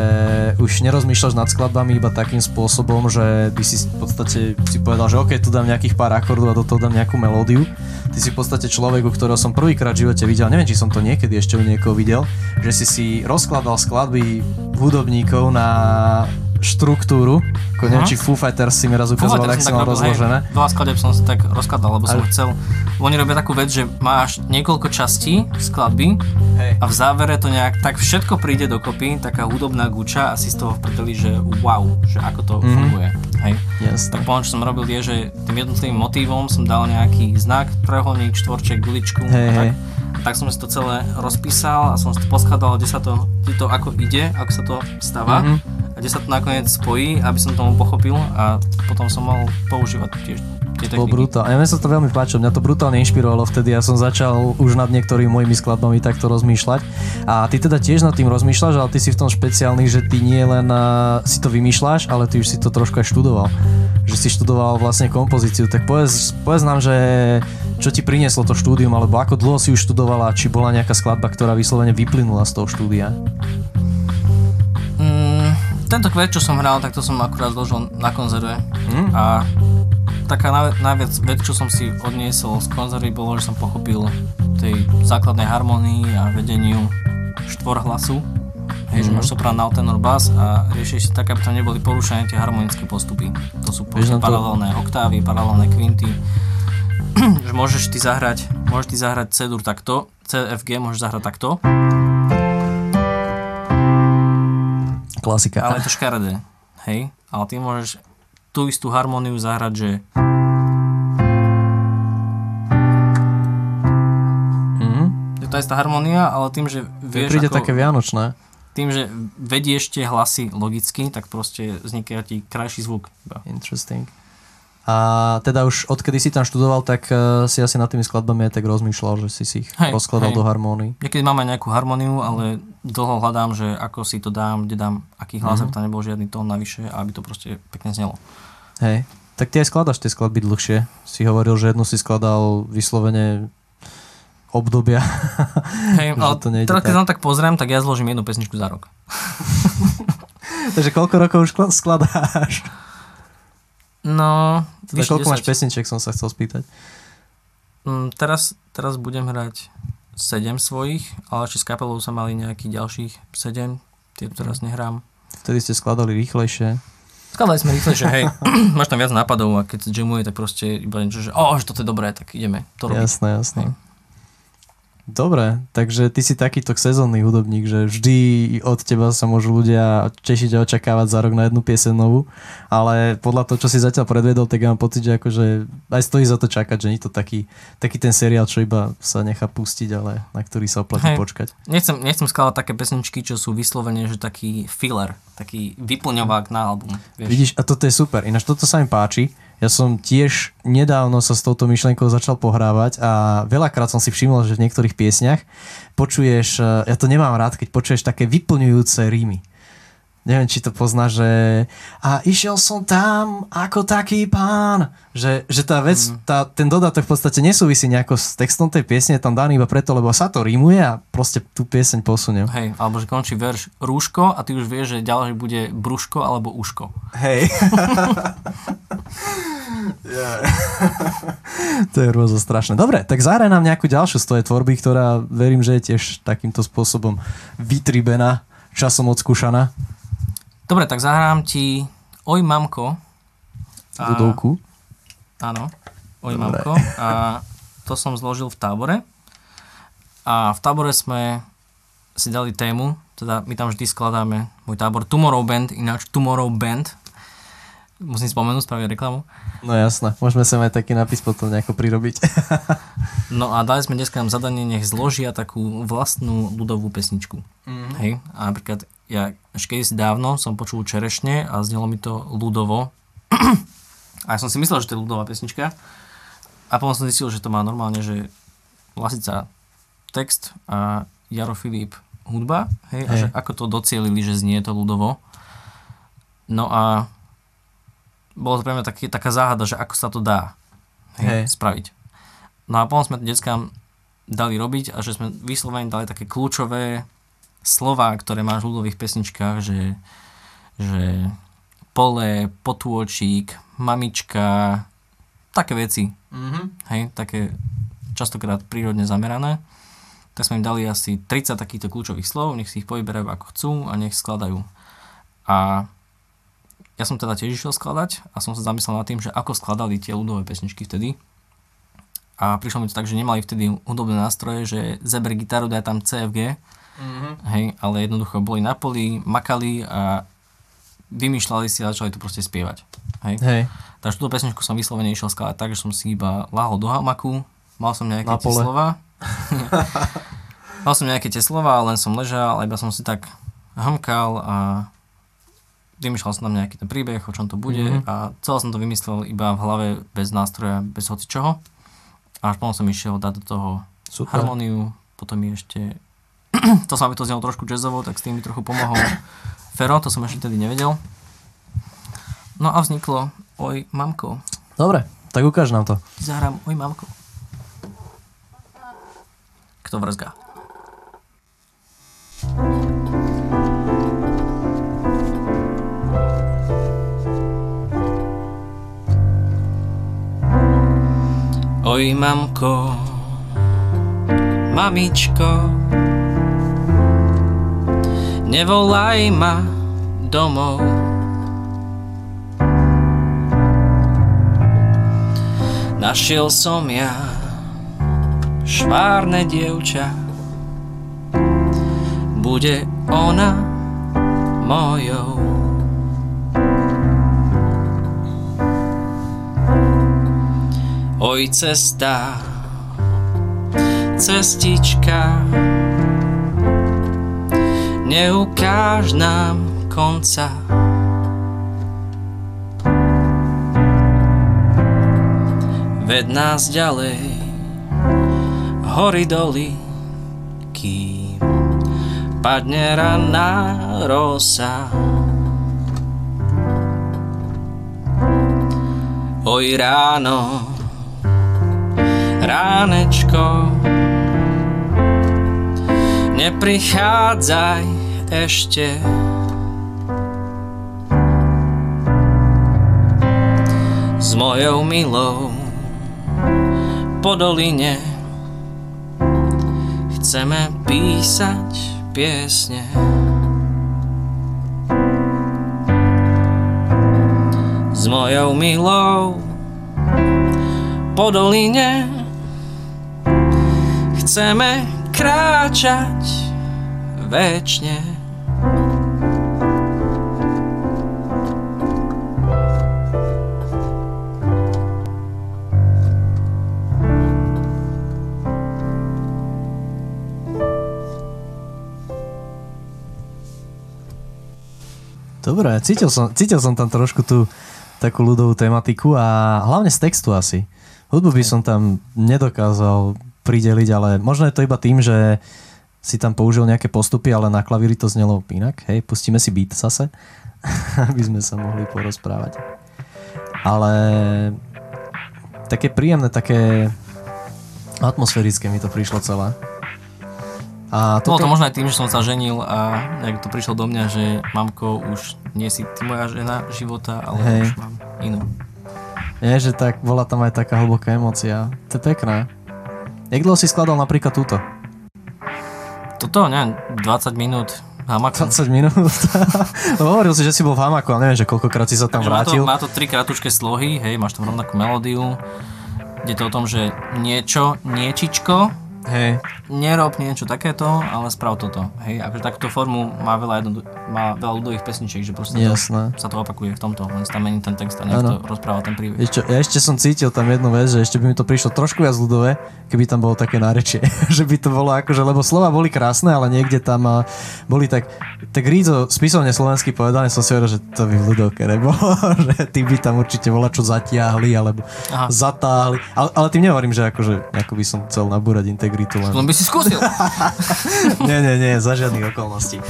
už nerozmýšľaš nad skladbami iba takým spôsobom, že by si v podstate si povedal, že OK, tu dám nejakých pár akordov a do toho dám nejakú melódiu. Ty si v podstate človek, u ktorého som prvýkrát v živote videl, neviem, či som to niekedy ešte u niekoho videl, že si si rozkladal skladby hudobníkov na štruktúru, ako neviem, či Foo Fighters si mi raz ukazoval, som si mal rozložené. Hej, veľa skladeb som si tak rozkladal, lebo som chcel... Oni robia takú vec, že máš niekoľko častí skladby Hej. a v závere to nejak tak všetko príde dokopy, taká hudobná guča a si z toho v prdeli, že wow, že ako to Mhm. funguje. Hej. Jasne. Tak potom, čo som robil, je, že tým jednotlivým motívom som dal nejaký znak, trojuholník, štvorček, guličku Hej, a tak. hej. tak som si to celé rozpísal a som si to poskladal, kde sa to, kde to ako ide, ako sa to stáva Mhm. A kde sa to nakoniec spojí, aby som tomu pochopil a potom som mohol používať tiež tie To bolo techniky. brutálne. Ja mne sa to veľmi páčilo, mňa to brutálne inšpirovalo vtedy, ja som začal už nad niektorými mojimi skladbami takto rozmýšľať. A ty teda tiež nad tým rozmýšľaš, ale ty si v tom špeciálny, že ty nie len uh, si to vymýšľaš, ale ty už si to trošku aj študoval. Že si študoval vlastne kompozíciu. Tak povedz, povedz nám, že čo ti prinieslo to štúdium, alebo ako dlho si už študovala, či bola nejaká skladba, ktorá vyslovene vyplynula z toho štúdia. Tento kvet, čo som hral, tak to som akurát zložil na konzerve Mm. a taká najviac, najviac vec, čo som si odniesol z konzervy, bolo, že som pochopil tej základnej harmonii a vedeniu štvorhlasu. Hej, že Mhm. máš soprán, alt, tenor, bas a riešiš si tak, aby tam neboli porušené tie harmonické postupy. To sú proste nám to- paralelné oktávy, paralelné kvinty. že môžeš ty zahrať, môžeš ty zahrať C-dur takto, CFG môžeš zahrať takto, Klasika. ale je to škaredé. Hej, ale ty môžeš tú istú harmóniu zahrať, že Mhm. je to istá harmónia, ale tým, že vieš Príde ako, také vianočné. tým, že vedieš tie hlasy logicky, tak proste vzniká ti krajší zvuk. Interesting. A teda už odkedy si tam študoval, tak uh, si asi nad tými skladbami aj tak rozmýšľal, že si si ich Hej, rozkladal hej. do harmónií. Niekedy máme nejakú harmóniu, ale dlho hľadám, že ako si to dám, kde dám, aký hlas, Mhm. aby tam nebol žiadny tón navyše aby to proste pekne znelo. Hej. Tak ty aj skladaš tie skladby dlhšie. Si hovoril, že jednu si skladal vyslovene obdobia. Hej, ale teraz keď tak. tak pozriem, tak ja zložím jednu pesničku za rok. Takže koľko rokov už skla- skladáš? No, Teda koľko máš 10. pesničiek, som sa chcel spýtať. Mm, teraz, teraz budem hrať 7 svojich, ale ešte s kapelou sa mali nejakých ďalších 7, tie teraz nehrám. Vtedy ste skladali rýchlejšie. Skladali sme rýchle, že hej, máš tam viac nápadov a keď jamuje, tak proste iba niečo, že o, že toto je dobré, tak ideme to robiť. Jasné, jasné. Dobre, takže ty si takýto sezónny hudobník, že vždy od teba sa môžu ľudia tešiť a očakávať za rok na jednu piesen novú, ale podľa toho, čo si zatiaľ predvedol, tak ja mám pocit, že akože aj stojí za to čakať, že nie to taký, taký ten seriál, čo iba sa nechá pustiť, ale na ktorý sa oplatí Hej. počkať. Nechcem, nechcem skladať také pesničky, čo sú vyslovene, že taký filler, taký vyplňovák na album. Vieš? Vidíš, a toto je super. Ináč toto sa mi páči. Ja som tiež nedávno sa s touto myšlienkou začal pohrávať a veľakrát som si všimol, že v niektorých piesniach počuješ, eh, ja to nemám rád, keď počuješ také vyplňujúce rímy. Neviem, či to poznáš, že a išiel som tam ako taký pán. Že, že tá vec, Mhm. tá, ten dodatok v podstate nesúvisí nejako s textom tej piesne, tam daný iba preto, lebo sa to rímuje a proste tú pieseň posuniem. Hej, alebo že končí verš rúško a ty už vieš, že ďalej bude brúško alebo uško. Hej. to je rôzo strašné. Dobre, tak zahraj nám nejakú ďalšiu z tvojej tvorby, ktorá verím, že je tiež takýmto spôsobom vytribená, časom odskúšaná. Dobre, tak zahrám ti Oj mamko. A- Ľudovku. Áno, Oj Dobre. mamko. A to som zložil v tábore. A v tábore sme si dali tému, teda my tam vždy skladáme môj tábor Tomorrow Band, ináč Tomorrow Band. Musím spomenúť, spraviť reklamu. No jasné, môžeme sa aj taký nápis potom nejako prirobiť. No a dali sme dneska nám zadanie, nech zložia takú vlastnú ľudovú pesničku. Mm. Hej, a napríklad ja ešte kedysi dávno som počul Čerešne a znelo mi to ľudovo. a ja som si myslel, že to je ľudová pesnička. A potom som zistil, že to má normálne, že Lasica text a Jaro Filip hudba. Hej, a Hej. že ako to docielili, že znie to ľudovo. No a bolo to pre mňa taký, taká záhada, že ako sa to dá hej, Hej. spraviť. No a potom sme deckám dali robiť a že sme vyslovene dali také kľúčové slova, ktoré máš v ľudových pesničkách, že, že pole, potôčik, mamička, také veci, Mm-hmm. hej, také častokrát prírodne zamerané. Tak sme im dali asi 30 takýchto kľúčových slov, nech si ich povyberajú ako chcú a nech skladajú. A ja som teda tiež išiel skladať a som sa zamyslel nad tým, že ako skladali tie ľudové pesničky vtedy. A prišlo mi to tak, že nemali vtedy hudobné nástroje, že zeber gitaru, daj tam CFG, mm-hmm. hej, ale jednoducho boli na poli, makali a vymýšľali si a začali to proste spievať. Hej. Hej. Takže túto pesničku som vyslovene išiel skladať tak, že som si iba láhol do hamaku, mal som nejaké tie slova. mal som nejaké tie slova, len som ležal, iba som si tak hamkal a vymýšľal som tam nejaký ten príbeh, o čom to bude Mhm. a celé som to vymyslel iba v hlave, bez nástroja, bez hoci čoho. A až potom som išiel dať do toho Super. harmóniu, potom mi ešte, to sa mi to znelo trošku jazzovo, tak s tým mi trochu pomohol Fero, to som ešte tedy nevedel. No a vzniklo Oj mamko, Dobre, tak ukáž nám to. zahrám Oj mamko. Kto vrzga? Oj mamko, mamičko, nevolaj ma domov. Našiel som ja švárne dievča, bude ona mojou. Oj cesta, cestička, neukáž nám konca. Ved nás ďalej, hory doly, kým padne ranná rosa. Oj ráno, ránečko, neprichádzaj ešte. S mojou milou po doline chceme písať piesne. S mojou milou po doline chceme kráčať večne. Dobre, cítil som, cítil som tam trošku tú takú ľudovú tematiku a hlavne z textu asi. Hudbu by som tam nedokázal prideliť, ale možno je to iba tým, že si tam použil nejaké postupy, ale na klavíri to znelo inak. Hej, pustíme si beat zase, aby sme sa mohli porozprávať. Ale také príjemné, také atmosférické mi to prišlo celé. A Bolo toto, to možno aj tým, že som sa ženil a nejak to prišlo do mňa, že mamko, už nie si ty moja žena života, ale Hej. už mám inú. je, že tak bola tam aj taká hlboká emocia. To je pekné. Jak dlho si skladal napríklad túto? Toto, neviem, 20 minút hamaku. 20 minút. Hovoril si, že si bol v hamaku, ale neviem, že koľkokrát si sa tam Takže má to, vrátil. má to tri kratučké slohy, hej, máš tam rovnakú melódiu. Je to o tom, že niečo, niečičko, Hej, nerob niečo takéto, ale sprav toto. Hej, akože takúto formu má veľa, jednodu- má veľa ľudových pesničiek, že proste to, jasné. sa to opakuje v tomto, len tam mení ten text a niekto Áno. rozpráva ten príbeh. Čo, ja ešte som cítil tam jednu vec, že ešte by mi to prišlo trošku viac ľudové, keby tam bolo také nárečie. že by to bolo akože, lebo slova boli krásne, ale niekde tam boli tak, tak Rízo spisovne slovensky povedané, som si hovoril, že to by v ľudovke nebolo, že ty by tam určite bola čo zatiahli, alebo Aha. zatáhli. Ale, ale tým nehovorím, že akože, ako by som chcel nabúrať integritu. Len... Len by si skúsil. nie, nie, nie, za žiadnych okolností.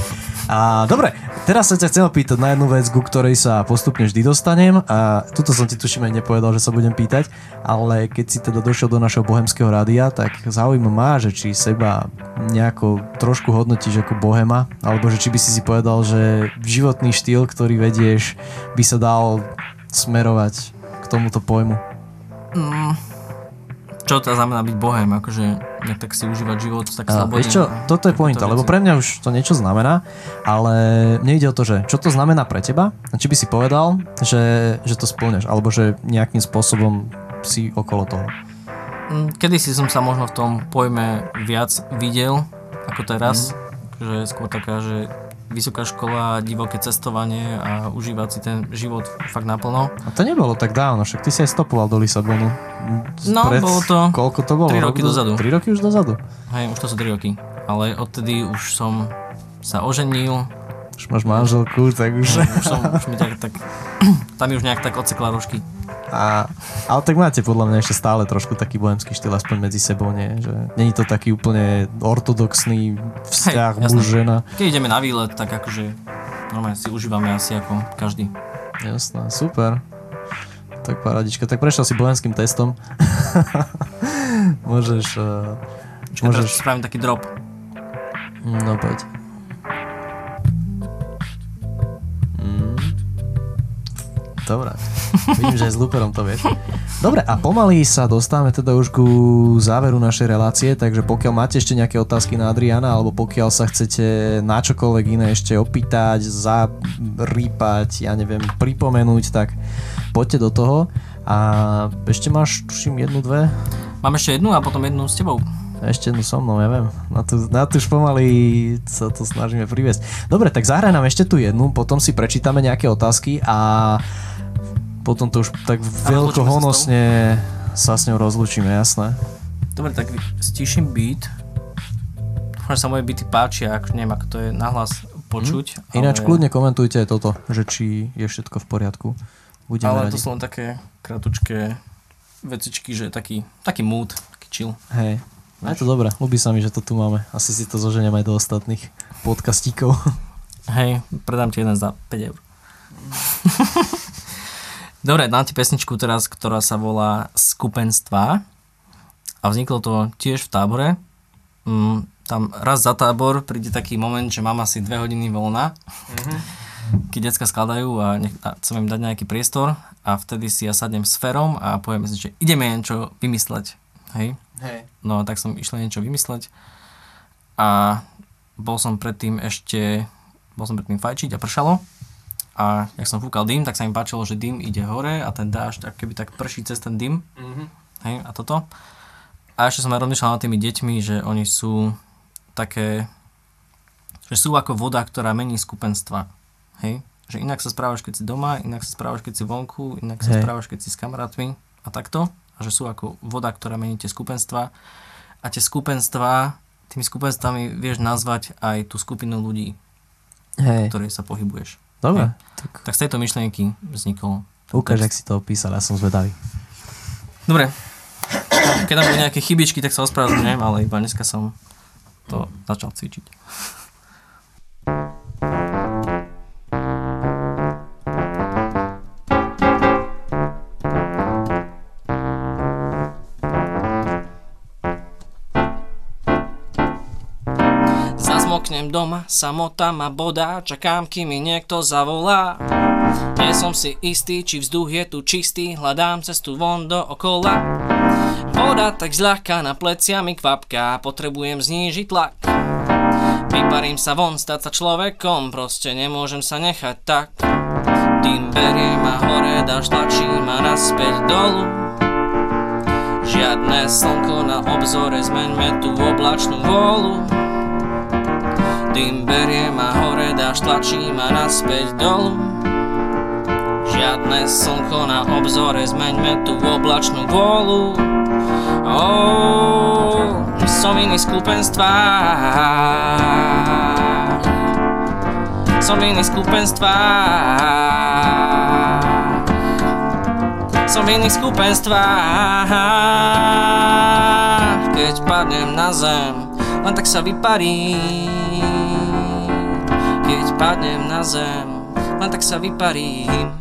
A dobre, teraz sa ťa chcem opýtať na jednu vec, ku ktorej sa postupne vždy dostanem. A tuto som ti tuším aj nepovedal, že sa budem pýtať, ale keď si teda došiel do našeho bohemského rádia, tak zaujíma ma, že či seba nejako trošku hodnotíš ako bohema, alebo že či by si si povedal, že životný štýl, ktorý vedieš, by sa dal smerovať k tomuto pojmu. Čo to znamená byť bohem? Akože nejak tak si užívať život, tak slobodne. vieš čo, toto je pointa, lebo pre mňa už to niečo znamená, ale mne ide o to, že čo to znamená pre teba, či by si povedal, že, že to splňaš, alebo že nejakým spôsobom si okolo toho. Mm, Kedy si som sa možno v tom pojme viac videl ako teraz, Mhm. že skôr taká, že vysoká škola, divoké cestovanie a užívať si ten život fakt naplno. A to nebolo tak dávno, však ty si aj stopoval do Lisabonu. No, bolo to Koľko to bolo? tri Rok roky do- dozadu. Tri roky už dozadu. Hej, už to sú 3 roky. Ale odtedy už som sa oženil, Už máš manželku, tak už... už som, už mi tak, tak tam mi už nejak tak odsekla rožky. A, ale tak máte podľa mňa ešte stále trošku taký bohemský štýl, aspoň medzi sebou, nie? Že není to taký úplne ortodoxný vzťah Hej, muž-žena. Keď ideme na výlet, tak akože normálne si užívame asi ako každý. Jasné, super. Tak paradička, tak prešiel si bohenským testom. môžeš... Uh, môžeš... spravím taký drop. No poď. Mm. Dobre. Vidím, že aj s Luperom to vieš. Dobre, a pomaly sa dostávame teda už ku záveru našej relácie, takže pokiaľ máte ešte nejaké otázky na Adriana, alebo pokiaľ sa chcete na čokoľvek iné ešte opýtať, zarýpať, ja neviem, pripomenúť, tak poďte do toho. A ešte máš, tuším, jednu, dve? Mám ešte jednu a potom jednu s tebou. Ešte jednu so mnou, ja viem. Na tu, na tu už pomaly sa to snažíme priviesť. Dobre, tak zahraj nám ešte tu jednu, potom si prečítame nejaké otázky a potom to už tak veľkohonosne sa s ňou rozlučíme, jasné. Dobre, tak stíšim beat. Dúfam, že sa moje beaty páčia, ak neviem, ako to je nahlas počuť. Ináč ale, kľudne komentujte aj toto, že či je všetko v poriadku. Budeme Ale radi. to sú len také kratučké vecičky, že taký, taký mood, taký chill. Hej, je to dobré, ľubí sa mi, že to tu máme. Asi si to zoženiem aj do ostatných podcastíkov. Hej, predám ti jeden za 5 eur. Dobre, dám ti pesničku teraz, ktorá sa volá Skupenstva a vzniklo to tiež v tábore. Mm, tam raz za tábor príde taký moment, že mám asi 2 hodiny voľna, keď decka skladajú a, nech, a chcem im dať nejaký priestor a vtedy si ja sadnem s Ferom a poviem si, že ideme niečo vymysleť. Hej? Hej. No tak som išiel niečo vymysleť a bol som predtým ešte, bol som predtým fajčiť a pršalo a jak som fúkal dym, tak sa mi páčilo, že dym ide hore a ten dážď tak keby tak prší cez ten dym. Mhm. Hej, a toto. A ešte som aj rozmýšľal nad tými deťmi, že oni sú také, že sú ako voda, ktorá mení skupenstva. Hej? Že inak sa správaš, keď si doma, inak sa správaš, keď si vonku, inak sa Hej. správaš, keď si s kamarátmi a takto. A že sú ako voda, ktorá mení tie skupenstva. A tie skupenstva, tými skupenstvami vieš nazvať aj tú skupinu ľudí, Hej, v ktorej sa pohybuješ. Dobre. Tak Tak z tejto myšlienky vznikol. ukáž, ak si to opísal, ja som zvedavý. Dobre. Keď tam budú nejaké chybičky, tak sa ospravedlňujem, ale iba dneska som to začal cvičiť. Doma, samota ma bodá, čakám, kým mi niekto zavolá. Nie som si istý, či vzduch je tu čistý, hľadám cestu von do okola. Voda tak zľahka na pleciami kvapká, potrebujem znížiť tlak. Vyparím sa von, stať sa človekom, proste nemôžem sa nechať tak. Dým berie ma hore, dáš tlačí ma naspäť dolu. Žiadne slnko na obzore, zmeňme tú oblačnú vôľu. Dým berie ma hore, dáš tlačí ma naspäť dolu. Žiadne slnko na obzore, zmeňme tú oblačnú vôľu. Oh, som iný skupenstva. Som iný skupenstva. Som iný skupenstva. Keď padnem na zem, len tak sa vyparím. Keď padnem na zem, len tak sa vyparím.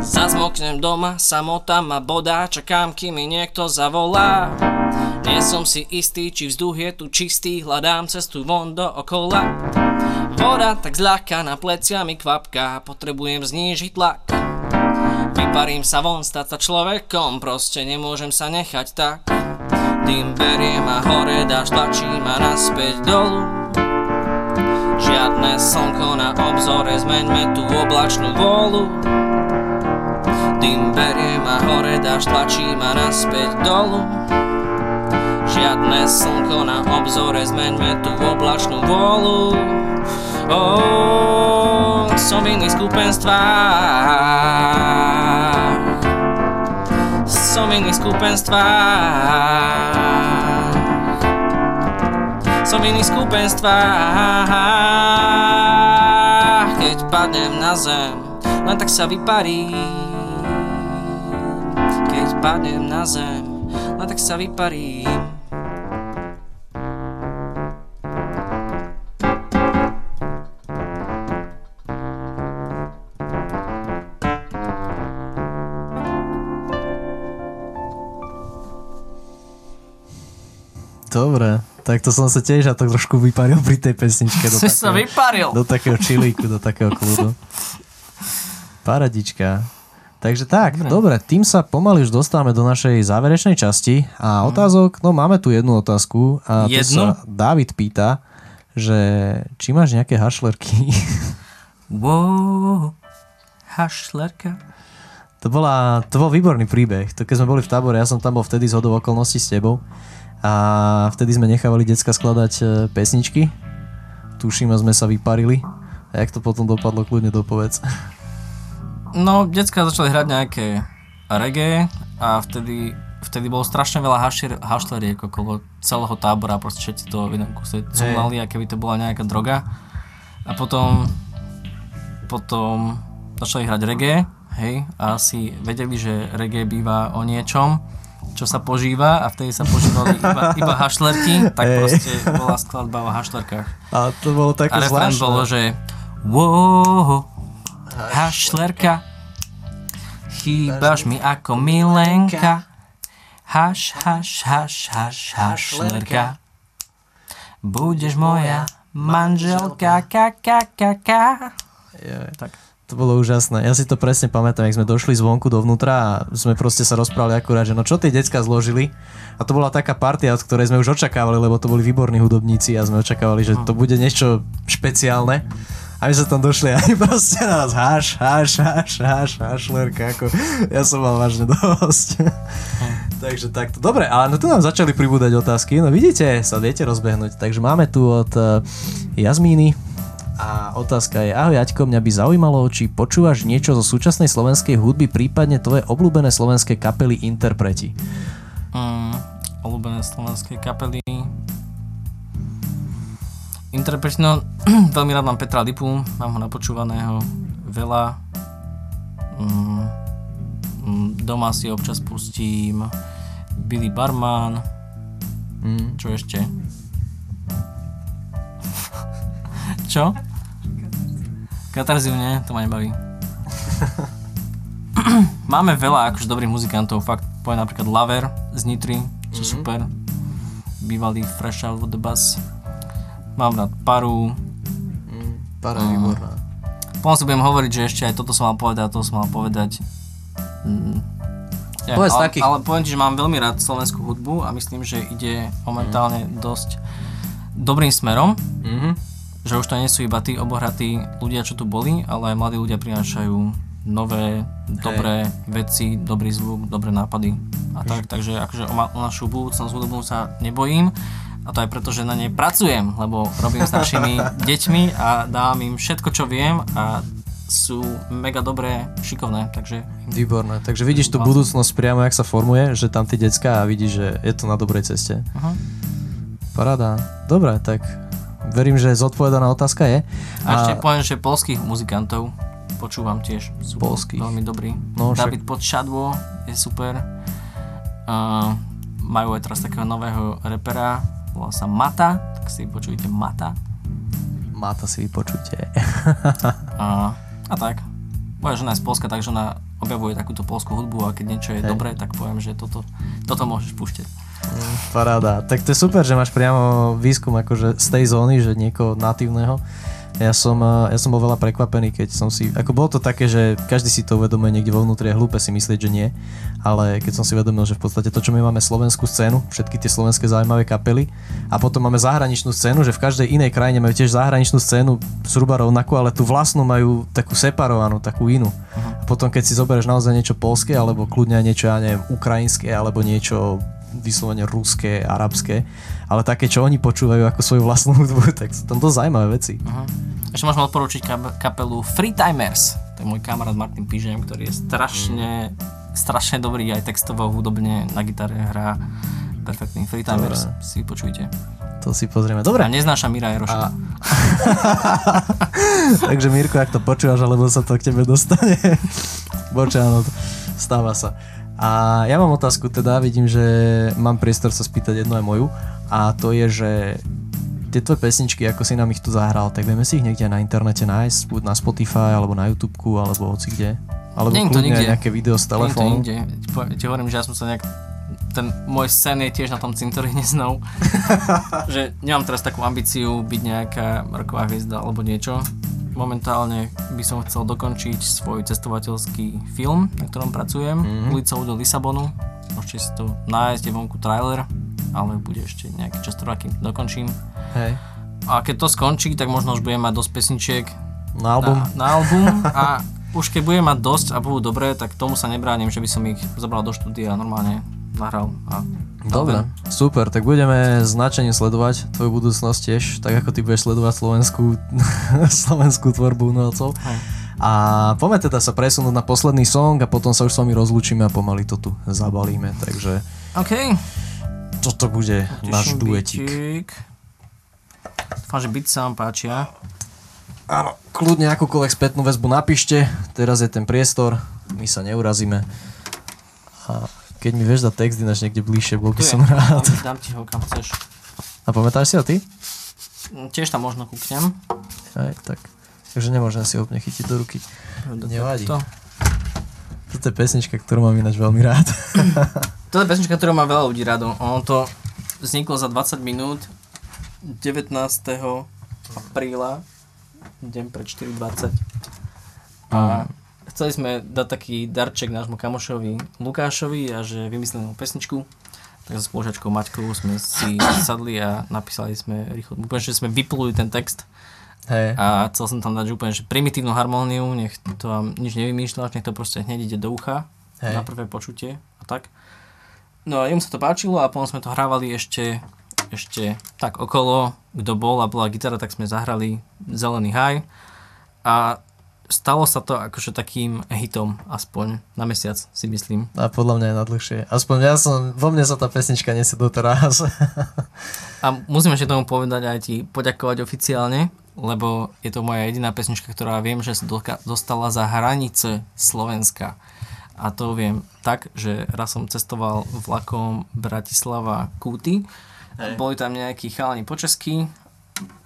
Zazmoknem doma, samota ma bodá, čakám, kým mi niekto zavolá. Nie som si istý, či vzduch je tu čistý, hľadám cestu von do okola. Voda tak zľahka na pleciami kvapka, potrebujem znížiť tlak. Vyparím sa von, stať sa človekom, proste nemôžem sa nechať tak. Tým berie ma hore, dáš tlačí ma naspäť dolu. Žiadne slnko na obzore, zmeňme tú oblačnú volu. Tým berie ma hore, dáš tlačí ma naspäť dolu. Žiadne slnko na obzore, zmeňme tú oblačnú volu oh, Som v iných skupenstvách Som v iných skupenstvách Som v iných skupenstvách Keď padnem na zem, len tak sa Keď padnem na zem, len tak sa vyparím Dobre, tak to som sa tiež a tak trošku vyparil pri tej pesničke. Do takého, sa vyparil. Do takého čilíku, do takého kľudu. Paradička. Takže tak, dobre. dobre, tým sa pomaly už dostávame do našej záverečnej časti a mm. otázok, no máme tu jednu otázku a jednu? tu sa David pýta, že či máš nejaké hašlerky? Wow, hašlerka. To, bola, to bol výborný príbeh. To keď sme boli v tábore, ja som tam bol vtedy z hodou okolností s tebou a vtedy sme nechávali decka skladať e, pesničky. Tuším, a sme sa vyparili. A jak to potom dopadlo, kľudne dopovedz. No, decka začali hrať nejaké reggae a vtedy, vtedy bolo strašne veľa hašleriek okolo celého tábora, proste všetci to v jednom kuse cumlali, hey. keby to bola nejaká droga. A potom, potom začali hrať reggae, hej, a asi vedeli, že reggae býva o niečom čo sa požíva a vtedy sa požívali iba, iba hašlerky, tak Ej. proste bola skladba o hašlerkách. A to bolo také A refrén bolo, že wow, hašlerka, chýbaš mi ako milenka, haš, haš, haš, haš, hašlerka, budeš moja manželka, ka, ka, ka, ka. Tak. To bolo úžasné. Ja si to presne pamätám, jak sme došli zvonku dovnútra a sme proste sa rozprávali akurát, že no čo tie decka zložili. A to bola taká partia, od ktorej sme už očakávali, lebo to boli výborní hudobníci a sme očakávali, že to bude niečo špeciálne. A my sa tam došli a proste na nás háš, háš, háš, háš, hášlerka, ako ja som mal vážne dosť. Takže takto. Dobre, ale no tu nám začali pribúdať otázky. No vidíte, sa viete rozbehnúť. Takže máme tu od uh, Jazmíny, a otázka je, ahoj Aťko, mňa by zaujímalo, či počúvaš niečo zo súčasnej slovenskej hudby, prípadne tvoje obľúbené slovenské kapely interpreti. Mm, obľúbené slovenské kapely... Interpreti, no veľmi rád mám Petra Lipu, mám ho napočúvaného veľa. Mm, mm, doma si občas pustím Billy Barman, mm. čo ešte? Čo? Katarziu nie, to ma nebaví. Máme veľa akože dobrých muzikantov, fakt poviem napríklad Laver z Nitry, čo mm-hmm. super. Bývalý Fresh Out of the Bus. Mám rád Paru. Mm, Para je výborná. Potom si budem hovoriť, že ešte aj toto som mal povedať, toto som mal povedať. Mm. Ja, ale, takých. ale poviem ti, že mám veľmi rád slovenskú hudbu a myslím, že ide momentálne mm. dosť dobrým smerom. Mm-hmm že už to nie sú iba tí obohratí ľudia, čo tu boli, ale aj mladí ľudia prinášajú nové, Hej. dobré veci, dobrý zvuk, dobré nápady a tak, takže akože o, ma, o našu budúcnosť hudobnú sa nebojím a to aj preto, že na nej pracujem, lebo robím s našimi deťmi a dávam im všetko, čo viem a sú mega dobré, šikovné, takže... Výborné, takže vidíš tú budúcnosť priamo, jak sa formuje, že tam ty decka a vidíš, že je to na dobrej ceste. Uh-huh. Paráda. Dobre, tak verím, že zodpovedaná otázka je. A, a ešte poviem, že polských muzikantov počúvam tiež. Sú polských. veľmi dobrý. No, David však... Podšadło je super. Uh, majú aj teraz takého nového repera, volá sa Mata, tak si počujte Mata. Mata si vypočujte. uh, a tak. Moja žena je z Polska, takže ona objavuje takúto polskú hudbu a keď niečo je hey. dobré, tak poviem, že toto, toto môžeš púšťať. Paráda. Tak to je super, že máš priamo výskum akože z tej zóny, že niekoho natívneho. Ja som, eh, ja som bol veľa prekvapený, keď som si, ako bolo to také, že každý si to uvedomuje niekde vo vnútri, je hlúpe si myslieť, že nie, ale keď som si uvedomil, že v podstate to, čo my máme slovenskú scénu, všetky tie slovenské zaujímavé kapely a potom máme zahraničnú scénu, že v každej inej krajine majú tiež zahraničnú scénu zhruba rovnakú, ale tú vlastnú majú takú separovanú, takú inú. A potom keď si zoberieš naozaj niečo polské, alebo kľudne niečo, ja neviem, ukrajinské, alebo niečo vyslovene ruské, arabské, ale také, čo oni počúvajú ako svoju vlastnú hudbu, tak sú tam dosť zaujímavé veci. Uh-huh. Ešte môžeme odporučiť kapelu Freetimers. To je môj kamarát Martin Pižem, ktorý je strašne, strašne dobrý aj textovo, hudobne, na gitare hrá perfektný. Freetimers Dobre. si počujte. To si pozrieme. Dobre. A neznáša Mira Jeroša. A... Takže Mirko, ak to počúvaš, alebo sa to k tebe dostane. Boče, áno, stáva sa. A ja mám otázku teda, vidím, že mám priestor sa spýtať jednu aj moju a to je, že tie tvoje pesničky, ako si nám ich tu zahral, tak vieme si ich niekde na internete nájsť, buď na Spotify, alebo na YouTube, alebo hoci kde. Alebo Nie to nikde. nejaké video z telefónu. Nie to nikde. Ti hovorím, že ja som sa nejak ten môj sen je tiež na tom cintoríne snou. že nemám teraz takú ambíciu byť nejaká roková hviezda alebo niečo. Momentálne by som chcel dokončiť svoj cestovateľský film, na ktorom pracujem. Mm-hmm. Ulica do Lisabonu. Môžete si to nájsť, je vonku trailer, ale bude ešte nejaký čas trvá, kým dokončím. Hej. A keď to skončí, tak možno už budem mať dosť pesničiek na album. Na, na album a už keď budem mať dosť a budú dobré, tak tomu sa nebránim, že by som ich zobral do štúdia normálne nahral a Dobre, super, tak budeme značene sledovať tvoju budúcnosť tiež, tak ako ty budeš sledovať slovenskú, slovenskú tvorbu umelcov. A poďme teda sa presunúť na posledný song a potom sa už s vami rozlúčime a pomaly to tu zabalíme, takže... OK. Toto bude Teším náš duetík. Dúfam, že byť sa vám páčia. Áno, kľudne akúkoľvek spätnú väzbu napíšte, teraz je ten priestor, my sa neurazíme. A keď mi vieš dať text ináč niekde bližšie, bol by som rád. Dám, dám ti ho kam chceš. A pamätáš si ho ty? Mm, tiež tam možno kúknem. Aj, tak. Takže nemôžem si ho úplne chytiť do ruky. Do Nevadí. To. Toto je pesnička, ktorú mám ináč veľmi rád. Toto je pesnička, ktorú má veľa ľudí rádo. Ono to vzniklo za 20 minút 19. apríla, deň pred 4.20. A mm chceli sme dať taký darček nášmu kamošovi Lukášovi a že vymysleli pesničku. Tak so spoločačkou Maťkou sme si sadli a napísali sme rýchlo, úplne, že sme vypluli ten text. Hey. A chcel som tam dať úplne že primitívnu harmóniu, nech to vám nič nevymýšľaš, nech to proste hneď ide do ucha hey. na prvé počutie a tak. No a jemu sa to páčilo a potom sme to hrávali ešte, ešte tak okolo, kto bol a bola gitara, tak sme zahrali Zelený haj. A stalo sa to akože takým hitom, aspoň na mesiac si myslím. A podľa mňa je na dlhšie. Aspoň ja som, vo mne sa tá pesnička nesie doteraz. a musím ešte tomu povedať aj ti poďakovať oficiálne, lebo je to moja jediná pesnička, ktorá viem, že sa dostala za hranice Slovenska. A to viem tak, že raz som cestoval vlakom Bratislava Kúty. Hej. Boli tam nejakí chalani po česky,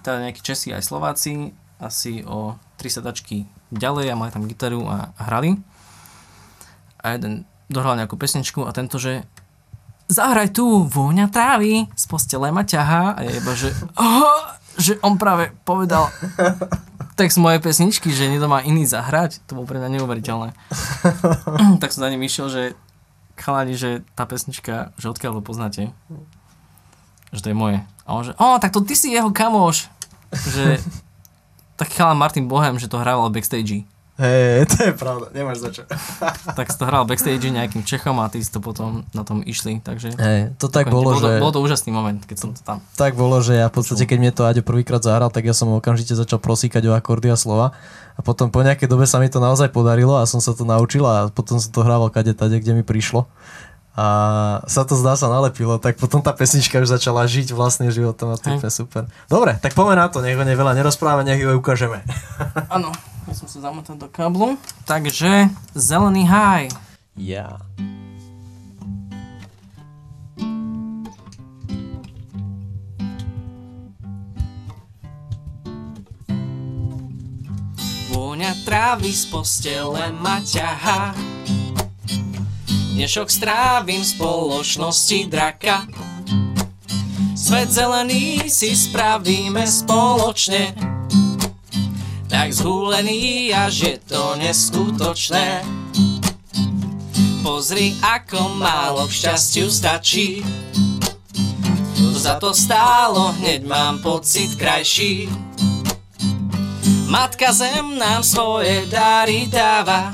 teda nejakí Česi aj Slováci, asi o tri sedačky ďalej a mali tam gitaru a, hrali. A jeden dohral nejakú pesničku a tento, že zahraj tu, vôňa trávy, z postele ma ťahá a je iba, že oh, že on práve povedal text mojej pesničky, že niekto má iný zahrať, to bolo pre mňa neuveriteľné. tak som za ním išiel, že chalani, že tá pesnička, že odkiaľ to poznáte, že to je moje. A on že, o, tak to ty si jeho kamoš. Že taký chalán Martin Bohem, že to hrával backstage. Hej, to je pravda, nemáš za čo. tak si to hral backstage nejakým Čechom a tí si to potom na tom išli, takže... Hej, to tak bolo, bolo, že... Bolo to úžasný moment, keď som to tam... Tak bolo, že ja v podstate, keď mne to Aďo prvýkrát zahral, tak ja som okamžite začal prosíkať o akordy a slova. A potom po nejakej dobe sa mi to naozaj podarilo a som sa to naučil a potom som to hrával kade tade, kde mi prišlo a sa to zdá sa nalepilo, tak potom tá pesnička už začala žiť vlastne životom a to je super. Dobre, tak poďme na to, nech ho neveľa nerozprávame, nech ju ukážeme. Áno, ja som sa zamotal do káblu. Takže, zelený haj. Ja. Yeah. Vôňa trávy z postele ma ťahá Dnešok strávim v spoločnosti draka. Svet zelený si spravíme spoločne. Tak zhúlený, až je to neskutočné. Pozri, ako málo k šťastiu stačí. Za to stálo, hneď mám pocit krajší. Matka zem nám svoje dary dáva.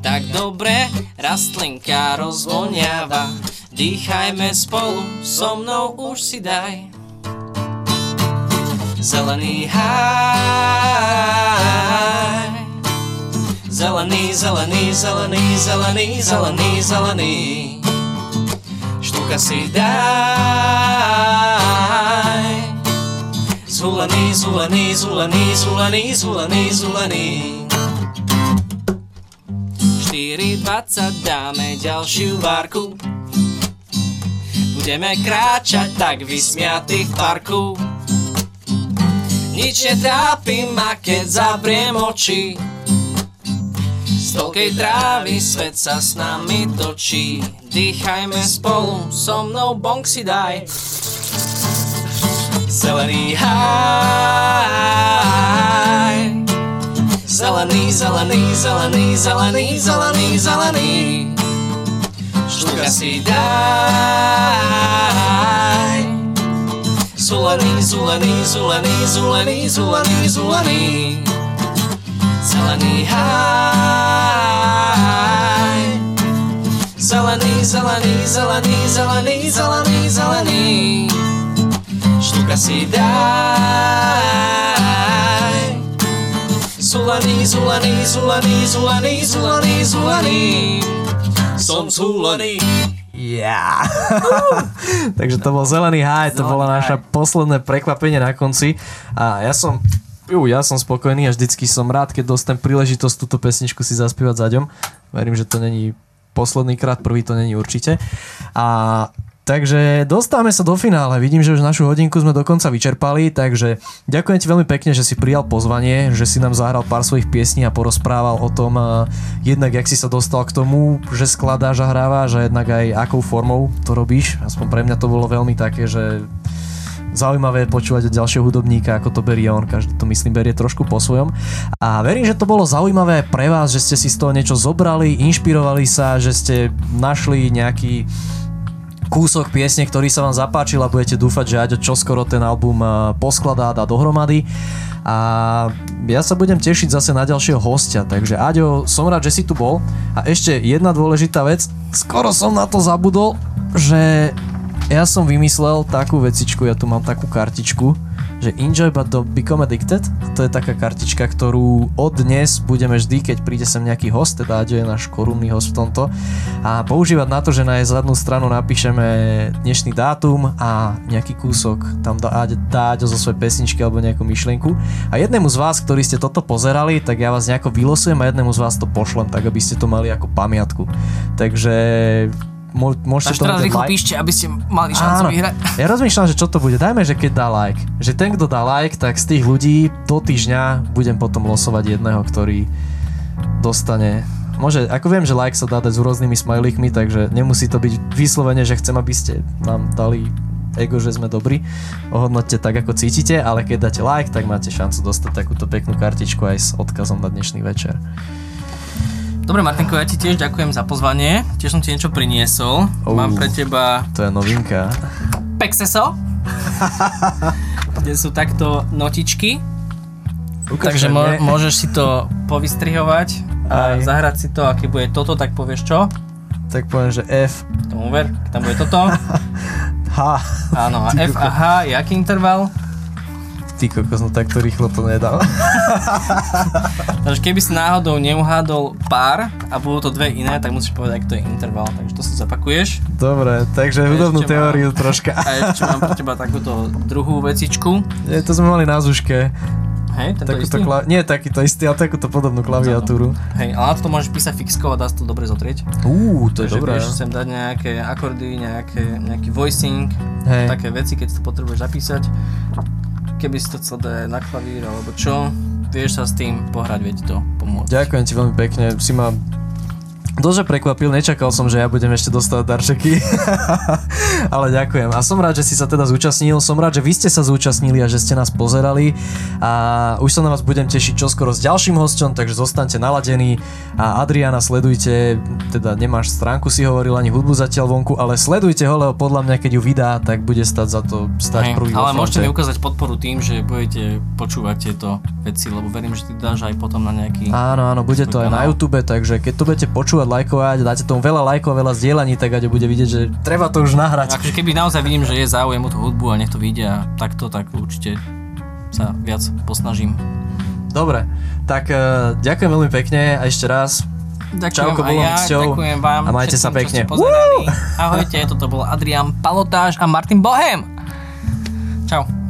Tak dobre rastlinka rozvoniava. Dýchajme spolu, so mnou už si daj. Zelený haj Zelený, zelený, zelený, zelený, zelený, zelený. Štúka si daj. Zúlený, zúlený, zúlený, zúlený, zúlený, zúlený 4.20 dáme ďalšiu várku. Budeme kráčať tak vysmiatý v parku. Nič netrápi ma, keď zavriem oči Z toľkej trávy svet sa s nami točí. Dýchajme spolu, so mnou bong si daj. Zelený haj Zelený, zelený, zelený, zelený, zelený, zelený Štúka si daj. Zulený, zulený, zulený, zulený, zulený, zulený Zelený haj. Zelený, zelený, zelený, zelený, zelený, zelený Štúka si daj Zulaný, zulaný, zulaný, zulaný, zulaný, zulaný Som zúlený Yeah. Takže to bol Zelený háj, to Zelený bola háj. naša posledné prekvapenie na konci. A ja som Jú, ja som spokojný a vždycky som rád, keď dostanem príležitosť túto pesničku si zaspievať za ďom. Verím, že to není posledný krát, prvý to není určite. A takže dostávame sa do finále. Vidím, že už našu hodinku sme dokonca vyčerpali, takže ďakujem ti veľmi pekne, že si prijal pozvanie, že si nám zahral pár svojich piesní a porozprával o tom eh, jednak, jak si sa dostal k tomu, že skladáš a hrávaš a jednak aj akou formou to robíš. Aspoň pre mňa to bolo veľmi také, že zaujímavé počúvať od ďalšieho hudobníka, ako to berie on, každý to myslím berie trošku po svojom. A verím, že to bolo zaujímavé pre vás, že ste si z toho niečo zobrali, inšpirovali sa, že ste našli nejaký kúsok piesne, ktorý sa vám zapáčil a budete dúfať, že Aďo čoskoro ten album eh, poskladá, dá dohromady. A ja sa budem tešiť zase na ďalšieho hostia, takže Aďo, som rád, že si tu bol. A ešte jedna dôležitá vec, skoro som na to zabudol, že ja som vymyslel takú vecičku, ja tu mám takú kartičku, že Enjoy but don't become addicted. To je taká kartička, ktorú od dnes budeme vždy, keď príde sem nejaký host, teda Aďo je náš korunný host v tomto, a používať na to, že na jej zadnú stranu napíšeme dnešný dátum a nejaký kúsok tam dá, dá zo svojej pesničky alebo nejakú myšlienku. A jednému z vás, ktorí ste toto pozerali, tak ja vás nejako vylosujem a jednému z vás to pošlem, tak aby ste to mali ako pamiatku. Takže môžete to teraz rýchlo like. píšte, aby ste mali šancu Áno. vyhrať. Ja rozmýšľam, že čo to bude. Dajme, že keď dá like. Že ten, kto dá like, tak z tých ľudí do týždňa budem potom losovať jedného, ktorý dostane Môže, ako viem, že like sa dá dať s rôznymi smajlíkmi, takže nemusí to byť vyslovene, že chcem, aby ste nám dali ego, že sme dobrí. Ohodnoťte tak, ako cítite, ale keď dáte like, tak máte šancu dostať takúto peknú kartičku aj s odkazom na dnešný večer. Dobre, Martinko, ja ti tiež ďakujem za pozvanie. Tiež som ti niečo priniesol. Oh. Mám pre teba To je novinka. Pexeso, kde sú takto notičky. Ukáž Takže mne. môžeš si to povystrihovať a Aj. zahrať si to, a keď bude toto, tak povieš čo? Tak poviem, že F. Tomu ver, tam bude toto. H. Áno, a Ty F a. H, jaký interval? Ty kokos, no takto rýchlo to nedal. Takže keby si náhodou neuhádol pár a budú to dve iné, tak musíš povedať, aký to je interval. Takže to si zapakuješ. Dobre, takže A hudobnú ešte mám- teóriu troška. A ešte mám pre teba takúto druhú vecičku. Nie, to sme mali na zuške. Hej, tento Takúto istý? kla- nie takýto istý, ale takúto podobnú klaviatúru. Hej, ale na to môžeš písať fixkou a dá sa to dobre zotrieť. Uú, to je Takže dobré. vieš sem dať nejaké akordy, nejaké, nejaký voicing, Hej. také veci, keď to potrebuješ zapísať. Keby si to chcel dať na klavír alebo čo, vieš sa s tým pohrať, vie to pomôcť. Ďakujem ti veľmi pekne, si ma Dože prekvapil, nečakal som, že ja budem ešte dostať darčeky. Ale ďakujem. A som rád, že si sa teda zúčastnil. Som rád, že vy ste sa zúčastnili a že ste nás pozerali. A už sa na vás budem tešiť čoskoro s ďalším hosťom, takže zostaňte naladení. A Adriana sledujte, teda nemáš stránku si hovoril ani hudbu zatiaľ vonku, ale sledujte ho, lebo podľa mňa, keď ju vydá, tak bude stať za to stať Hej, prvý ale môžete mi ukázať podporu tým, že budete počúvať tieto veci, lebo verím, že ty dáš aj potom na nejaký... Áno, áno, bude to aj na. YouTube, takže keď to budete počúvať, lajkovať, dáte tomu veľa lajkov, veľa zdieľaní, tak ade bude vidieť, že treba to už nahrať. Akože keby naozaj vidím, že je záujem o tú hudbu a nech to vyjde a takto, tak určite sa viac posnažím. Dobre, tak uh, ďakujem veľmi pekne a ešte raz. Ďakujem Čauko, aj ja, cťou. ďakujem vám. A majte sa pekne. Ahojte, toto bol Adrian Palotáž a Martin Bohem. Čau.